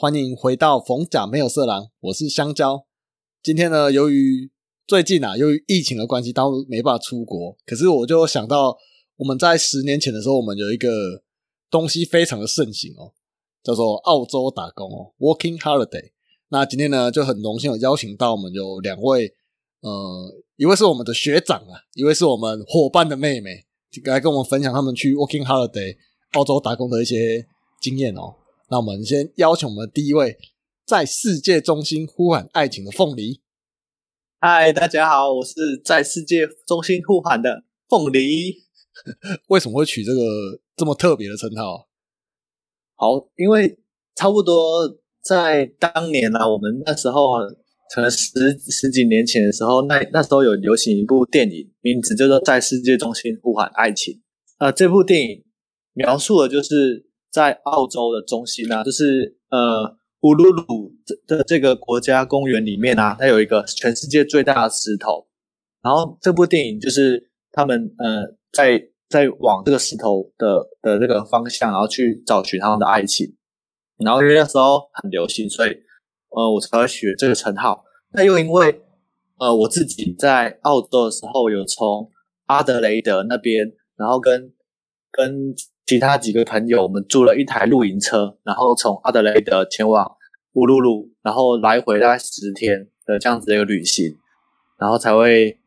欢迎回到逢甲没有色狼，我是香蕉。今天呢，由于最近啊，由于疫情的关系，都没办法出国。可是我就想到，我们在十年前的时候，我们有一个东西非常的盛行哦，叫做澳洲打工哦，Working Holiday。那今天呢，就很荣幸有邀请到我们有两位，呃，一位是我们的学长啊，一位是我们伙伴的妹妹，来跟我们分享他们去 Working Holiday 澳洲打工的一些经验哦。那我们先邀请我们第一位，在世界中心呼喊爱情的凤梨。嗨，大家好，我是在世界中心呼喊的凤梨。为什么会取这个这么特别的称号？好，因为差不多。在当年呢，我们那时候可能十十几年前的时候，那那时候有流行一部电影，名字叫做《在世界中心呼喊爱情》。呃，这部电影描述的就是在澳洲的中心啊，就是呃乌鲁鲁的这个国家公园里面啊，它有一个全世界最大的石头。然后这部电影就是他们呃在在往这个石头的的这个方向，然后去找寻他们的爱情。然后因为那时候很流行，所以呃我才会取这个称号。那又因为呃我自己在澳洲的时候，有从阿德雷德那边，然后跟跟其他几个朋友，我们租了一台露营车，然后从阿德雷德前往乌鲁鲁，然后来回大概十天的这样子的一个旅行，然后才会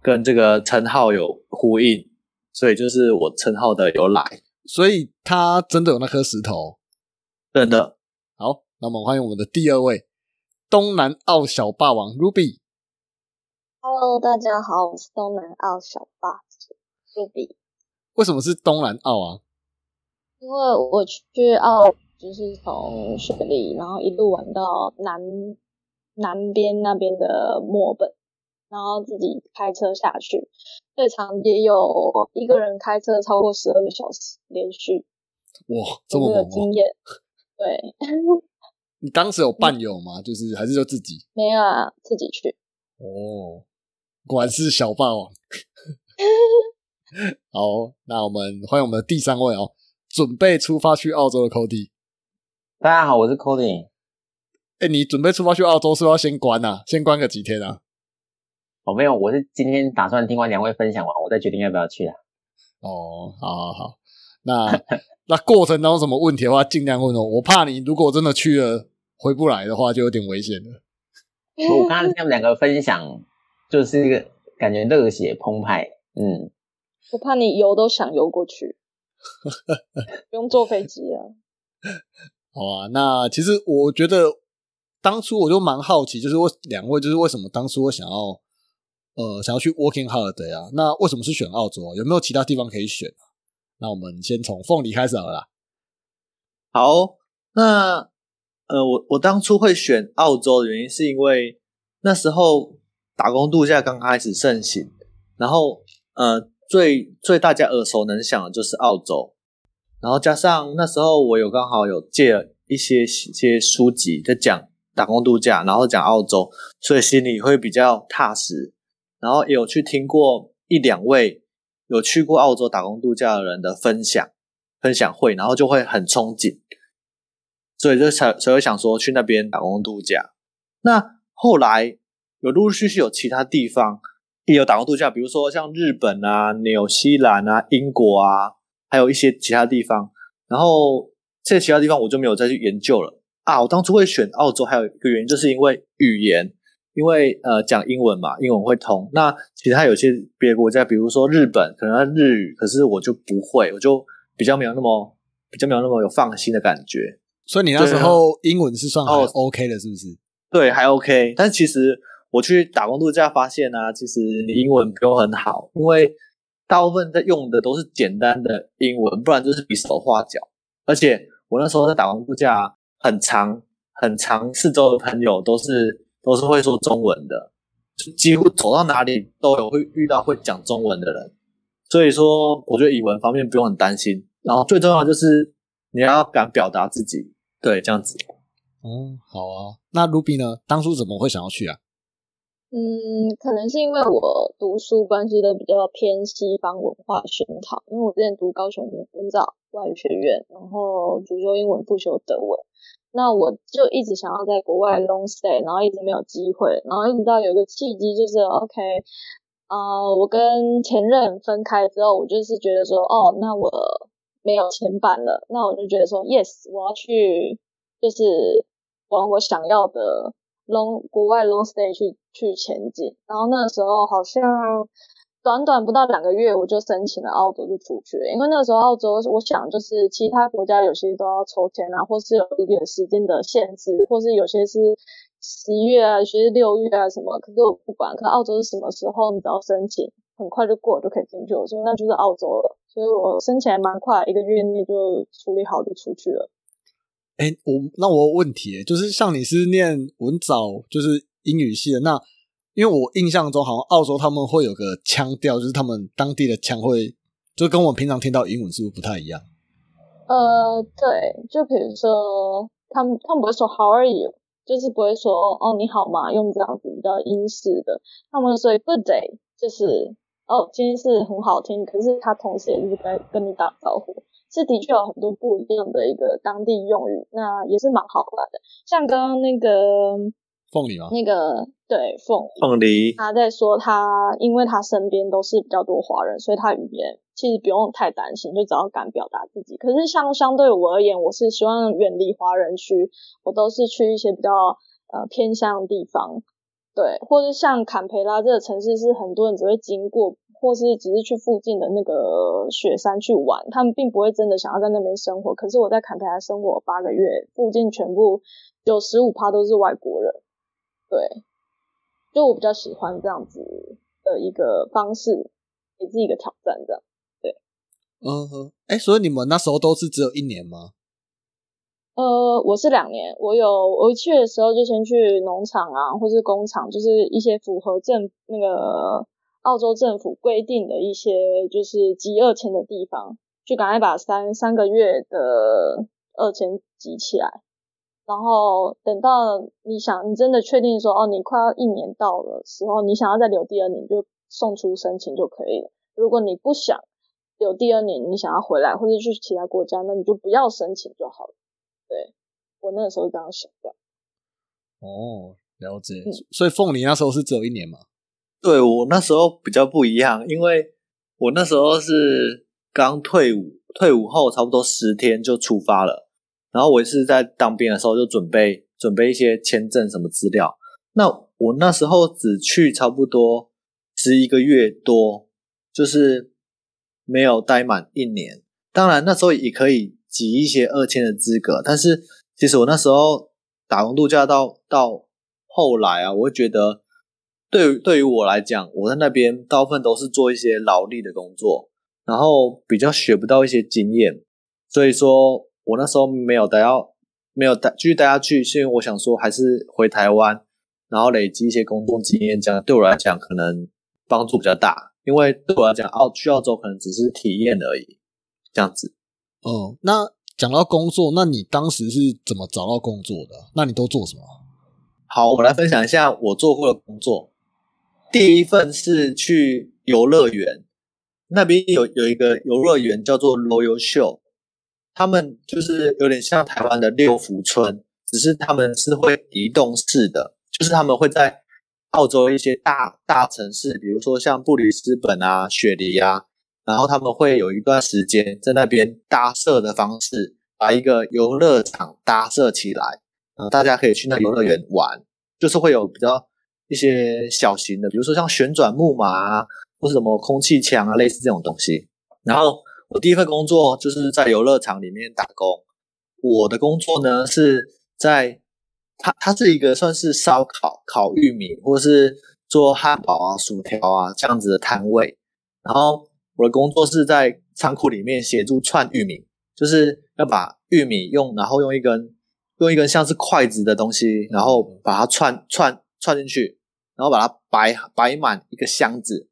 跟这个称号有呼应，所以就是我称号的由来。所以他真的有那颗石头。真的好，那么欢迎我们的第二位东南澳小霸王 Ruby。Hello，大家好，我是东南澳小霸 Ruby。为什么是东南澳啊？因为我去澳就是从雪梨，然后一路玩到南南边那边的墨本，然后自己开车下去，最长也有一个人开车超过十二个小时连续。哇，这么猛经验。对，你当时有伴友吗？就是还是就自己？没有啊，自己去。哦，果然是小霸王。好，那我们欢迎我们的第三位哦，准备出发去澳洲的 Cody。大家好，我是 Cody。哎，你准备出发去澳洲是要先关啊？先关个几天啊？哦，没有，我是今天打算听完两位分享完，我再决定要不要去啊。哦，好好好，那。那过程当中什么问题的话，尽量问哦。我怕你如果真的去了回不来的话，就有点危险了。我刚刚听他们两个分享，就是一个感觉热血澎湃。嗯，我怕你游都想游过去，不用坐飞机啊。好啊，那其实我觉得当初我就蛮好奇，就是为两位就是为什么当初我想要呃想要去 Working Holiday 啊？那为什么是选澳洲？有没有其他地方可以选？那我们先从凤梨开始好了。好，那呃，我我当初会选澳洲的原因，是因为那时候打工度假刚开始盛行，然后呃，最最大家耳熟能详的就是澳洲，然后加上那时候我有刚好有借一些一些书籍在讲打工度假，然后讲澳洲，所以心里会比较踏实，然后也有去听过一两位。有去过澳洲打工度假的人的分享分享会，然后就会很憧憬，所以就才才会想说去那边打工度假。那后来有陆陆续续有其他地方也有打工度假，比如说像日本啊、纽西兰啊、英国啊，还有一些其他地方。然后这些其他地方我就没有再去研究了啊。我当初会选澳洲，还有一个原因就是因为语言。因为呃讲英文嘛，英文会通。那其他有些别的国家，比如说日本，可能日语，可是我就不会，我就比较没有那么比较没有那么有放心的感觉。所以你那时候英文是算还 OK 的，是不是？对，还 OK。但其实我去打工度假发现呢，其实你英文不用很好，因为大部分在用的都是简单的英文，不然就是比手画脚。而且我那时候在打工度假，很长很长，四周的朋友都是。都是会说中文的，几乎走到哪里都有会遇到会讲中文的人，所以说我觉得语文方面不用很担心。然后最重要就是你要敢表达自己，对，这样子。哦，好啊。那 Ruby 呢？当初怎么会想要去啊？嗯，可能是因为我读书关系都比较偏西方文化熏陶，因为我之前读高雄文藻外语学院，然后主修英文，不修德文。那我就一直想要在国外 long stay，然后一直没有机会，然后一直到有个契机，就是 OK，呃，我跟前任分开之后，我就是觉得说，哦，那我没有前伴了，那我就觉得说，yes，我要去，就是往我想要的 long 国外 long stay 去去前进。然后那时候好像。短短不到两个月，我就申请了澳洲就出去了。因为那时候澳洲，我想就是其他国家有些都要抽签啊，或是有一点时间的限制，或是有些是十一月啊，有些六月啊什么。可是我不管，可澳洲是什么时候，你只要申请，很快就过就可以进去。我说那就是澳洲了，所以我申请还蛮快，一个月内就处理好就出去了。哎，我那我有问题，就是像你是念文藻，就是英语系的那。因为我印象中，好像澳洲他们会有个腔调，就是他们当地的腔会，就跟我们平常听到英文是不是不太一样？呃，对，就比如说，他们他们不会说 How are you，就是不会说哦你好吗，用这样子比较英式的。他们说 Good day，就是哦今天是很好听，可是他同时也是在跟你打招呼，是的确有很多不一样的一个当地用语，那也是蛮好玩的。像刚刚那个凤梨吗？那个。对，凤凤梨，他在说他，因为他身边都是比较多华人，所以他语言其实不用太担心，就只要敢表达自己。可是像相对我而言，我是希望远离华人区，我都是去一些比较呃偏向的地方，对，或者像坎培拉这个城市是很多人只会经过，或是只是去附近的那个雪山去玩，他们并不会真的想要在那边生活。可是我在坎培拉生活八个月，附近全部有十五趴都是外国人，对。就我比较喜欢这样子的一个方式，给自己一个挑战，这样对。嗯哼，哎，所以你们那时候都是只有一年吗？呃，我是两年。我有我去的时候就先去农场啊，或是工厂，就是一些符合政那个澳洲政府规定的一些就是集二签的地方，去赶快把三三个月的二签集起来。然后等到你想，你真的确定说，哦，你快要一年到了时候，你想要再留第二年，就送出申请就可以了。如果你不想留第二年，你想要回来或者去其他国家，那你就不要申请就好了。对我那个时候这样想的。哦，了解。所以凤梨那时候是只有一年吗？对我那时候比较不一样，因为我那时候是刚退伍，退伍后差不多十天就出发了。然后我是在当兵的时候就准备准备一些签证什么资料。那我那时候只去差不多十一个月多，就是没有待满一年。当然那时候也可以挤一些二签的资格，但是其实我那时候打工度假到到后来啊，我会觉得对于对于我来讲，我在那边大部分都是做一些劳力的工作，然后比较学不到一些经验，所以说。我那时候没有待到没有待继续待下去，是因为我想说还是回台湾，然后累积一些工作经验，这样对我来讲可能帮助比较大。因为对我来讲，澳去澳洲可能只是体验而已，这样子。哦，那讲到工作，那你当时是怎么找到工作的？那你都做什么？好，我来分享一下我做过的工作。第一份是去游乐园，那边有有一个游乐园叫做 Royal Show。他们就是有点像台湾的六福村，只是他们是会移动式的，就是他们会在澳洲一些大大城市，比如说像布里斯本啊、雪梨啊，然后他们会有一段时间在那边搭设的方式，把一个游乐场搭设起来，然后大家可以去那游乐园玩，就是会有比较一些小型的，比如说像旋转木马啊，或是什么空气枪啊，类似这种东西，然后。我第一份工作就是在游乐场里面打工。我的工作呢是在它它是一个算是烧烤、烤玉米或者是做汉堡啊、薯条啊这样子的摊位。然后我的工作是在仓库里面协助串玉米，就是要把玉米用然后用一根用一根像是筷子的东西，然后把它串串串进去，然后把它摆摆满一个箱子，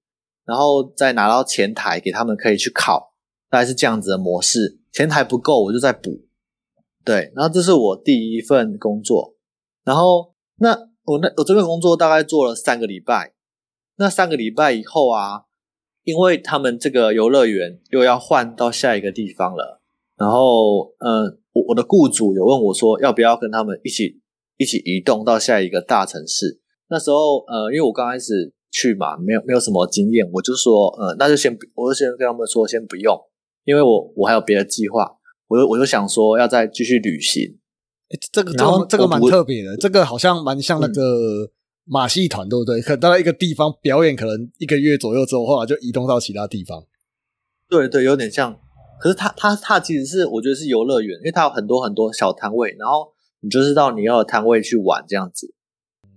然后再拿到前台给他们可以去烤。大概是这样子的模式，前台不够，我就再补。对，然后这是我第一份工作。然后那我那我这份工作大概做了三个礼拜。那三个礼拜以后啊，因为他们这个游乐园又要换到下一个地方了。然后，嗯，我我的雇主有问我说，要不要跟他们一起一起移动到下一个大城市？那时候呃，因为我刚开始去嘛，没有没有什么经验，我就说呃，那就先我就先跟他们说先不用，因为我我还有别的计划，我就我就想说要再继续旅行。诶这个这然后个这个蛮特别的，这个好像蛮像那个马戏团，对不对？可能到了一个地方表演，可能一个月左右之后，后来就移动到其他地方。对对，有点像。可是它它它其实是我觉得是游乐园，因为它有很多很多小摊位，然后你就是到你要的摊位去玩这样子。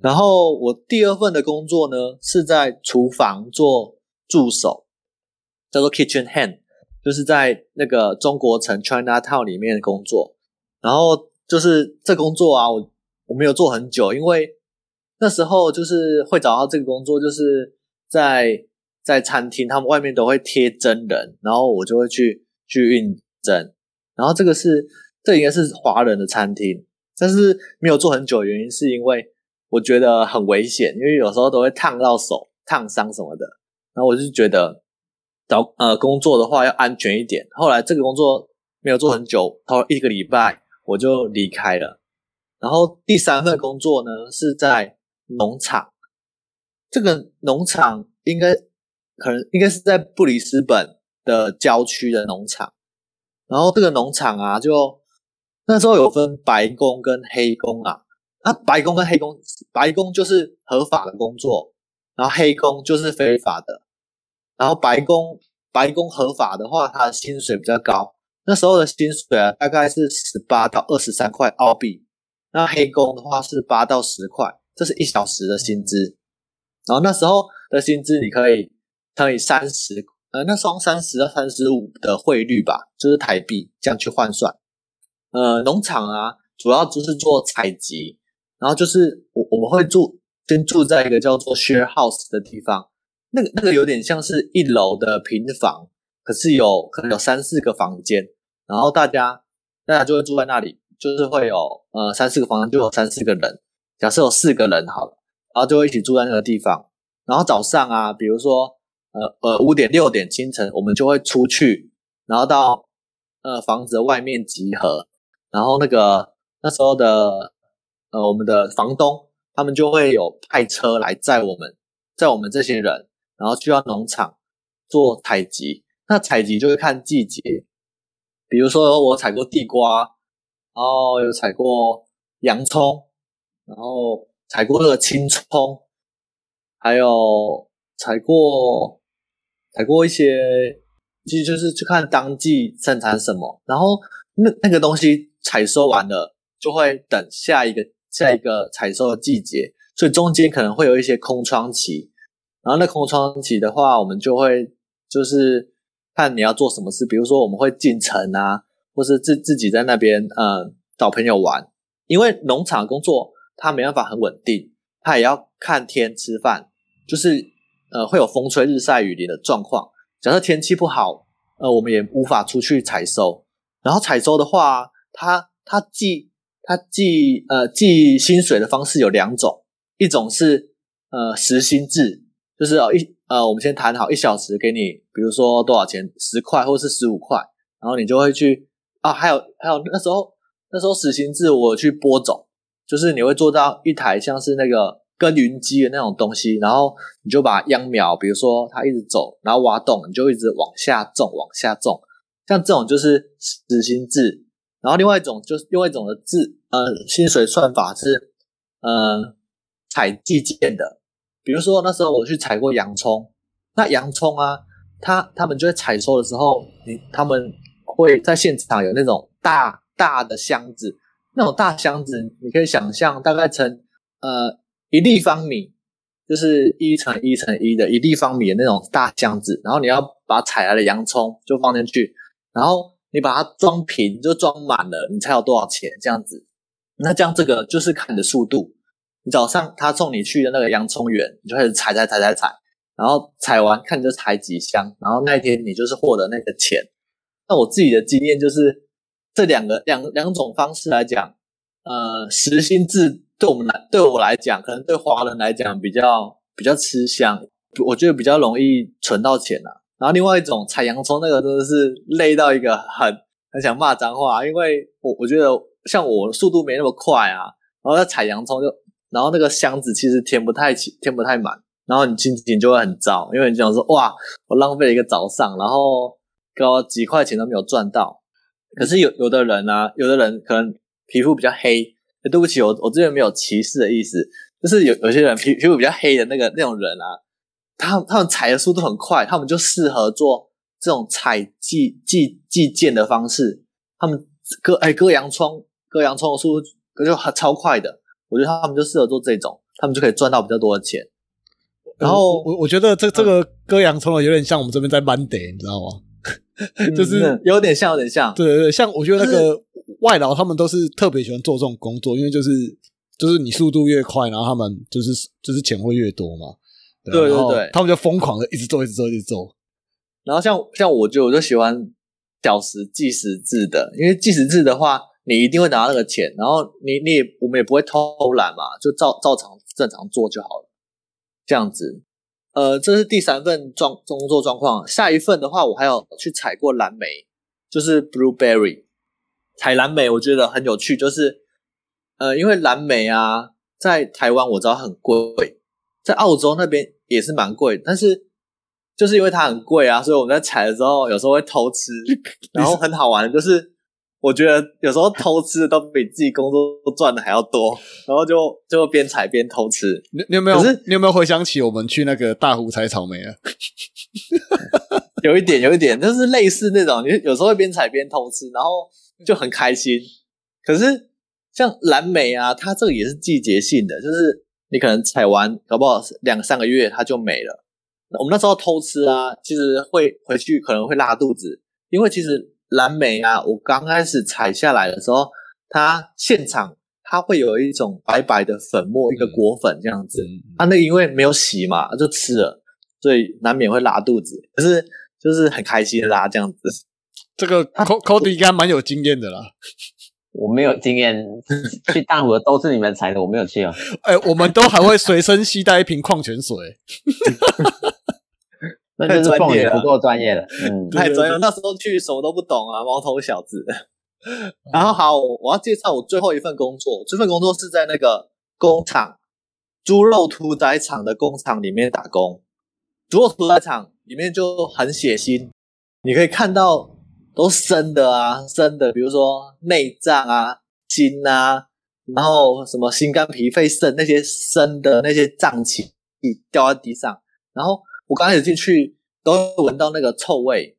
然后我第二份的工作呢是在厨房做助手，叫做 kitchen hand，就是在那个中国城 China Town 里面工作。然后就是这工作啊，我我没有做很久，因为那时候就是会找到这个工作，就是在在餐厅，他们外面都会贴真人，然后我就会去去应征。然后这个是这应该是华人的餐厅，但是没有做很久，原因是因为我觉得很危险，因为有时候都会烫到手、烫伤什么的。然后我就觉得找呃工作的话要安全一点。后来这个工作没有做很久，头一个礼拜我就离开了。然后第三份工作呢是在农场，这个农场应该可能应该是在布里斯本的郊区的农场。然后这个农场啊，就那时候有分白工跟黑工啊。那白工跟黑工，白工就是合法的工作，然后黑工就是非法的。然后白工白工合法的话，他的薪水比较高。那时候的薪水啊，大概是十八到二十三块澳币。那黑工的话是八到十块，这是一小时的薪资。然后那时候的薪资你可以乘以三十，呃，那双三十到三十五的汇率吧，就是台币这样去换算。呃，农场啊，主要就是做采集，然后就是我我们会住，先住在一个叫做 share house 的地方，那个那个有点像是一楼的平房，可是有可能有三四个房间，然后大家大家就会住在那里，就是会有呃三四个房间就有三四个人，假设有四个人好了，然后就会一起住在那个地方，然后早上啊，比如说呃呃五点六点清晨，我们就会出去，然后到呃房子的外面集合，然后那个那时候的呃我们的房东他们就会有派车来载我们，载我们这些人，然后去到农场做采集。那采集就会看季节，比如说我采过地瓜，然后有采过洋葱，然后采过那个青葱，还有采过采过一些，其实就是去看当季生产什么，然后那那个东西采收完了，就会等下一个下一个采收的季节，所以中间可能会有一些空窗期，然后那空窗期的话，我们就会就是看你要做什么事，比如说我们会进城啊，或是自自己在那边呃找朋友玩，因为农场工作它没办法很稳定，它也要看天吃饭，就是呃会有风吹日晒雨淋的状况。假设天气不好，呃我们也无法出去采收。然后采收的话，它它既它计呃计薪水的方式有两种，一种是呃时薪制，就是哦一呃我们先谈好一小时给你，比如说多少钱，十块或是十五块，然后你就会去啊，还有还有那时候那时候时薪制我去播种，就是你会做到一台像是那个耕耘机的那种东西，然后你就把秧苗，比如说它一直走，然后挖洞，你就一直往下种往下种，像这种就是时薪制。然后另外一种就是另外一种的制呃薪水算法是呃采季件的，比如说那时候我去采过洋葱，那洋葱啊，他他们就在采收的时候，你他们会在现场有那种大大的箱子，那种大箱子你可以想象大概成呃一立方米，就是一乘一乘一的一立方米的那种大箱子，然后你要把采来的洋葱就放进去，然后你把它装平就装满了，你才有多少钱这样子。那这样这个就是看你的速度。你早上他送你去的那个洋葱园，你就开始采采采采采，然后采完看你就采几箱，然后那一天你就是获得那个钱。那我自己的经验就是这两个两两种方式来讲，呃，实心制对我们来对我来讲，可能对华人来讲比较比较吃香，我觉得比较容易存到钱啊。然后另外一种采洋葱那个真的是累到一个很很想骂脏话，因为我我觉得像我速度没那么快啊，然后要采洋葱就，然后那个箱子其实填不太起，填不太满，然后你心情就会很糟，因为你想说哇，我浪费了一个早上，然后搞几块钱都没有赚到。可是有有的人呢、有的人可能皮肤比较黑，欸对不起，我我这边没有歧视的意思，就是有有些人皮皮肤比较黑的那个那种人啊，他他们采的速度很快，他们就适合做这种采寄寄寄件的方式，他们割哎割洋葱割洋葱的速度就很超快的，我觉得他们就适合做这种，他们就可以赚到比较多的钱。然后我我觉得这这个割洋葱的有点像我们这边在 Monday，你知道吗？就是嗯有点像，有点像，对对对，像我觉得那个外劳他们都是特别喜欢做这种工作，因为就是就是你速度越快，然后他们就是就是钱会越多嘛。对对对他们就疯狂的一直做，一直做，一直做。然后像像我就我就喜欢屌时计时制的，因为计时制的话，你一定会拿到那个钱，然后你你也我们也不会偷懒嘛，就照照常正常做就好了，这样子。呃，这是第三份状工作状况。下一份的话，我还有去采过蓝莓，就是 blueberry。采蓝莓我觉得很有趣，就是呃，因为蓝莓啊，在台湾我知道很贵，在澳洲那边也是蛮贵，但是就是因为它很贵啊，所以我们在采的时候有时候会偷吃，然后很好玩的就是，我觉得有时候偷吃的都比自己工作赚的还要多，然后就就边采边偷吃。你你有没有？可是你有没有回想起我们去那个大湖采草莓啊？有一点，有一点，就是类似那种，你有时候会边采边偷吃，然后就很开心。可是像蓝莓啊，它这个也是季节性的，就是你可能采完，搞不好两三个月它就没了。我们那时候偷吃啊，其实会回去可能会拉肚子，因为其实蓝莓啊，我刚开始采下来的时候，它现场它会有一种白白的粉末，一个果粉这样子。嗯啊，那因为没有洗嘛，就吃了，所以难免会拉肚子。可是就是很开心的拉这样子。这个 Co Cody 应该蛮有经验的啦。我没有经验，去大湖的都是你们采的，我没有去哦。哎、我们都还会随身携带一瓶矿泉水。那就是凤太专业了也不够专业了。嗯，太专业了，那时候去什么都不懂啊，毛头小子。然后好，我我要介绍我最后一份工作，这份工作是在那个工厂猪肉屠宰场的工厂里面打工。猪肉屠宰场里面就很血腥，你可以看到都生的啊，生的，比如说内脏啊、筋啊，然后什么心肝脾肺肾那些生的那些脏器掉在地上，然后我刚开始进去都闻到那个臭味，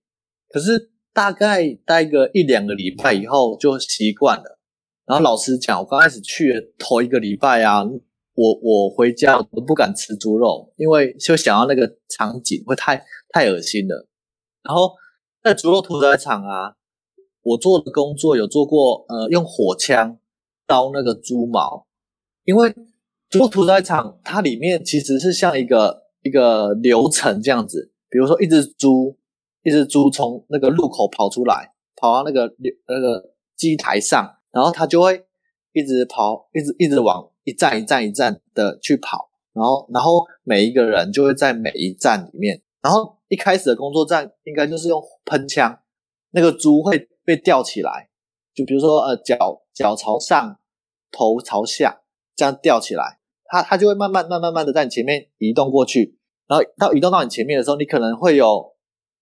可是大概待个一两个礼拜以后就习惯了。然后老实讲，我刚开始去头一个礼拜啊，我我回家我都不敢吃猪肉，因为就想要那个场景会太太恶心了。然后在猪肉屠宰场啊，我做的工作有做过，呃，用火枪刀那个猪毛，因为猪肉屠宰场它里面其实是像一个一个流程这样子，比如说一只猪，一只猪从那个路口跑出来，跑到那个那个机台上，然后它就会一直跑，一直一直往一站一站一站的去跑，然后然后每一个人就会在每一站里面，然后一开始的工作站应该就是用喷枪，那个猪会被吊起来，就比如说呃脚脚朝上，头朝下这样吊起来，它它就会慢慢慢慢慢的在你前面移动过去，然后到移动到你前面的时候，你可能会有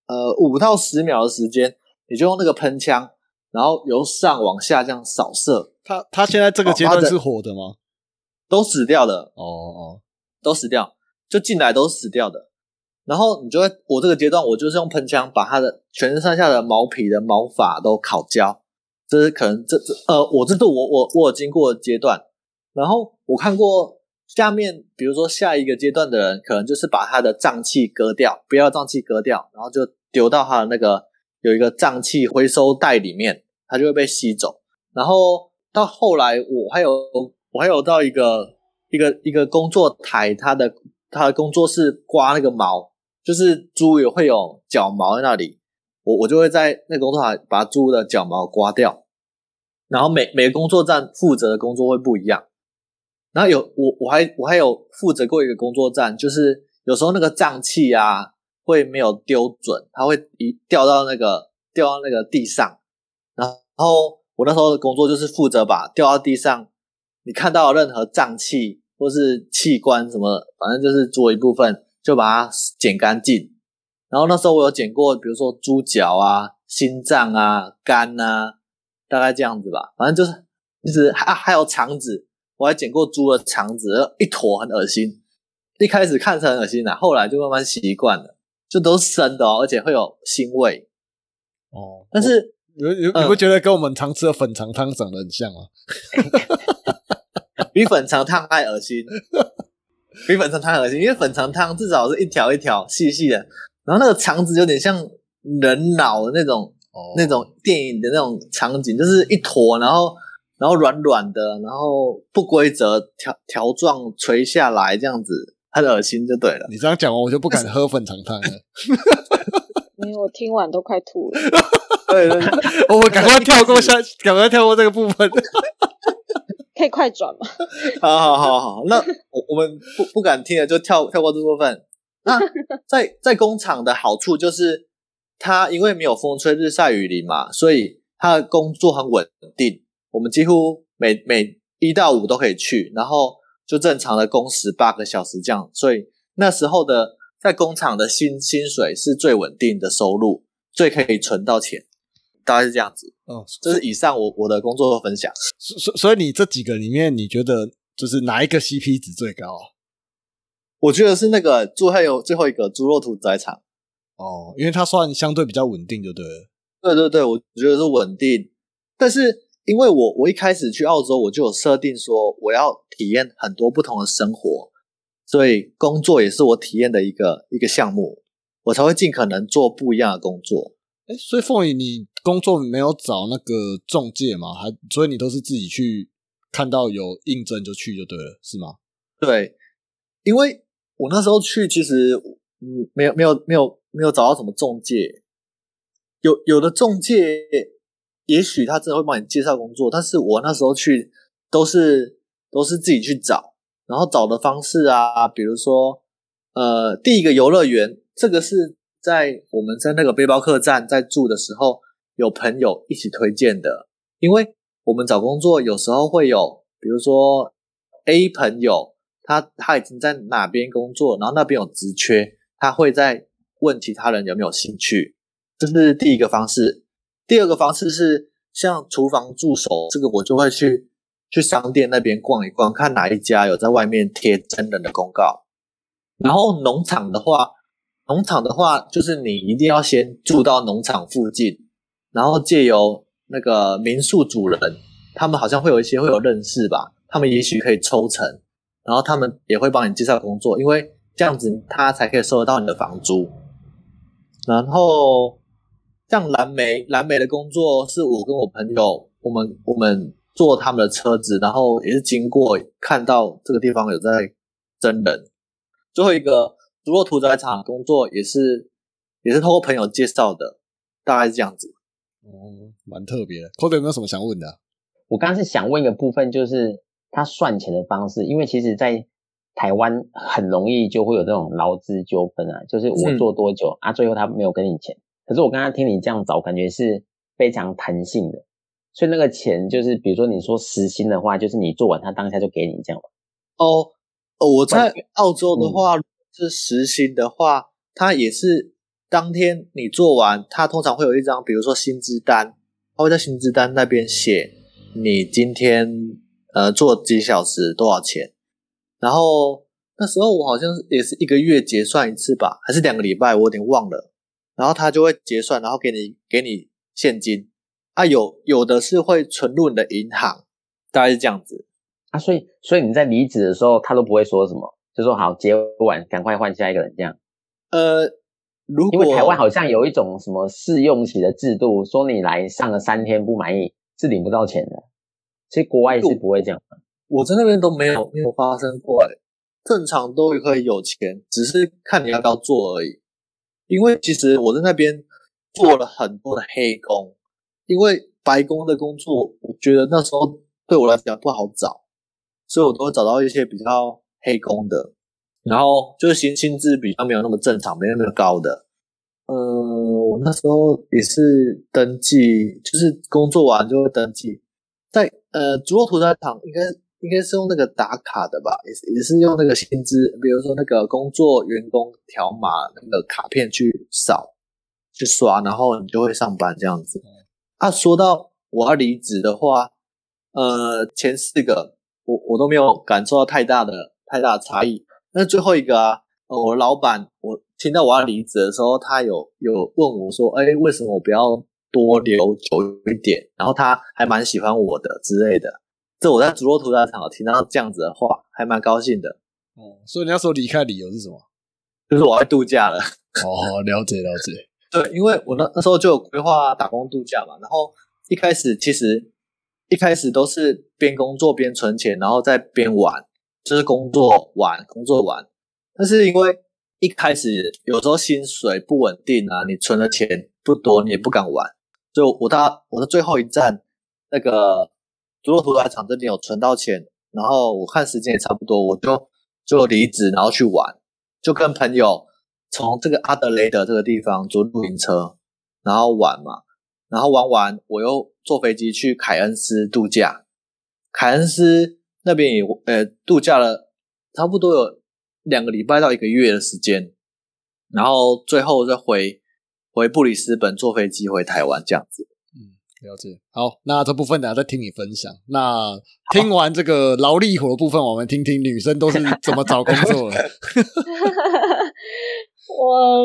呃五到十秒的时间，你就用那个喷枪，然后由上往下这样扫射，它它现在这个阶段是活的吗？都死掉了。哦哦，都死掉，就进来都死掉的。然后你就会，我这个阶段我就是用喷枪把它的全身上下的毛皮的毛发都烤焦，这是可能这这呃，我这是我我我有经过的阶段。然后我看过下面，比如说下一个阶段的人，可能就是把他的脏器割掉，不要脏器割掉，然后就丢到他的那个有一个脏器回收袋里面，它就会被吸走。然后到后来，我还有我还有到一个一个一个工作台，它的它的工作是刮那个毛，就是猪也会有脚毛在那里，我我就会在那个工作台把猪的脚毛刮掉，然后每每个工作站负责的工作会不一样。然后有我我还我还有负责过一个工作站，就是有时候那个脏器啊会没有丢准，它会一掉到那个掉到那个地上，然后我那时候的工作就是负责把掉到地上你看到任何脏器或是器官什么，反正就是做一部分，就把它剪干净。然后那时候我有剪过，比如说猪脚啊、心脏啊、肝啊，大概这样子吧。反正就是一直还还有肠子，我还剪过猪的肠子，一坨很恶心。一开始看着很恶心啊，后来就慢慢习惯了，就都是生的哦，而且会有腥味。哦，但是你你你不觉得跟我们常吃的粉肠汤长得很像吗？比粉肠汤还恶心，比粉肠汤还恶心，因为粉肠汤至少是一条一条细细的，然后那个肠子有点像人脑的那种、哦那种电影的那种场景，就是一坨，然后然后软软的，然后不规则条条状垂下来这样子，很恶心就对了。你这样讲完，我就不敢喝粉肠汤了。没有，我听完都快吐了。对 对对，我们赶快跳过下，赶快跳过这个部分。可以快转吗？好好好好，那我我们不不敢听了，就跳跳过这部分。那 在在工厂的好处就是，它因为没有风吹日晒雨淋嘛，所以它的工作很稳定。我们几乎每每一到五都可以去，然后就正常的工时八个小时这样，所以那时候的在工厂的薪薪水是最稳定的收入，最可以存到钱，大概是这样子。嗯，这是以上我我的工作分享。所所所以你这几个里面，你觉得就是哪一个 CP 值最高啊？我觉得是那个最后有最后一个猪肉屠宰场。哦，因为它算相对比较稳定，就对了。对对对，我觉得是稳定。但是因为我我一开始去澳洲，我就有设定说我要体验很多不同的生活，所以工作也是我体验的一个一个项目，我才会尽可能做不一样的工作。哎，所以凤仪，你工作没有找那个中介吗？还所以你都是自己去看到有应征就去就对了，是吗？对，因为我那时候去，其实嗯，没有没有没有没有找到什么中介，有有的中介，也许他真的会帮你介绍工作，但是我那时候去都是都是自己去找，然后找的方式啊，比如说呃，第一个游乐园，这个是在我们在那个背包客栈在住的时候，有朋友一起推荐的，因为我们找工作有时候会有，比如说 A 朋友他他已经在哪边工作，然后那边有职缺，他会在问其他人有没有兴趣，这是第一个方式。第二个方式是像厨房助手，这个我就会去去商店那边逛一逛，看哪一家有在外面贴真人的公告。然后农场的话，农场的话就是你一定要先住到农场附近，然后借由那个民宿主人，他们好像会有一些会有认识吧，他们也许可以抽成，然后他们也会帮你介绍工作，因为这样子他才可以收得到你的房租。然后像蓝莓，蓝莓的工作是我跟我朋友，我们我们坐他们的车子，然后也是经过看到这个地方有在真人。最后一个猪肉屠宰场工作也是也是透过朋友介绍的，大概是这样子。哦，蛮特别的。Cody 有没有什么想问的啊、我刚刚是想问一个部分，就是他算钱的方式，因为其实，在台湾很容易就会有这种劳资纠纷啊，就是我嗯做多久、啊，最后他没有给你钱。可是我刚刚听你这样找，感觉是非常弹性的，所以那个钱就是，比如说你说时薪的话，就是你做完他当下就给你这样嘛。哦，哦，我在澳洲的话、是实薪的话，它也是当天你做完，它通常会有一张，比如说薪资单，它会在薪资单那边写你今天呃做几小时多少钱，然后那时候我好像也是一个月结算一次吧，还是两个礼拜，我有点忘了，然后他就会结算，然后给你给你现金。啊，有有的是会存入你的银行，大概是这样子。啊，所以所以你在离职的时候，他都不会说什么，就说好结完赶快换下一个人这样。呃，如因果为台湾好像有一种什么试用期的制度，说你来上了三天不满意是领不到钱的。其实国外是不会这样的。我在那边都没有没有发生过诶，正常都可以有钱，只是看你要不要做而已。因为其实我在那边做了很多的黑工，因为白工的工作，我觉得那时候对我来讲不好找，所以我都会找到一些比较黑工的，然后就是薪薪资比较没有那么正常，没有那么高的。呃，我那时候也是登记，就是工作完就会登记，在呃，竹肉屠宰场应该应该是用那个打卡的吧，也是也是用那个薪资，比如说那个工作员工条码那个卡片去扫去刷，然后你就会上班这样子。啊，说到我要离职的话，呃，前四个我我都没有感受到太大的太大的差异，那最后一个啊，呃，我老板我。听到我要离职的时候，他有有问我说：“哎，为什么我不要多留久一点？”然后他还蛮喜欢我的之类的。这我在竹落屠宰场听到这样子的话，还蛮高兴的。哦，所以你那时候离开理由是什么？就是我要度假了。哦，了解了解。对，因为我那那时候就有规划打工度假嘛。然后一开始其实一开始都是边工作边存钱，然后再边玩，就是工作玩工作玩。但是因为一开始有时候薪水不稳定啊，你存的钱不多，你也不敢玩。就我到我的最后一站，那个竹落屠宰场这边有存到钱，然后我看时间也差不多，我就就离职，然后去玩，就跟朋友从这个阿德雷德这个地方坐露营车，然后玩嘛，然后玩完我又坐飞机去凯恩斯度假，凯恩斯那边也呃度假了差不多有。两个礼拜到一个月的时间，然后最后再回回布里斯本坐飞机回台湾这样子。嗯，了解。好，那这部分等下再听你分享。那听完这个劳力活部分，我们听听女生都是怎么找工作的。我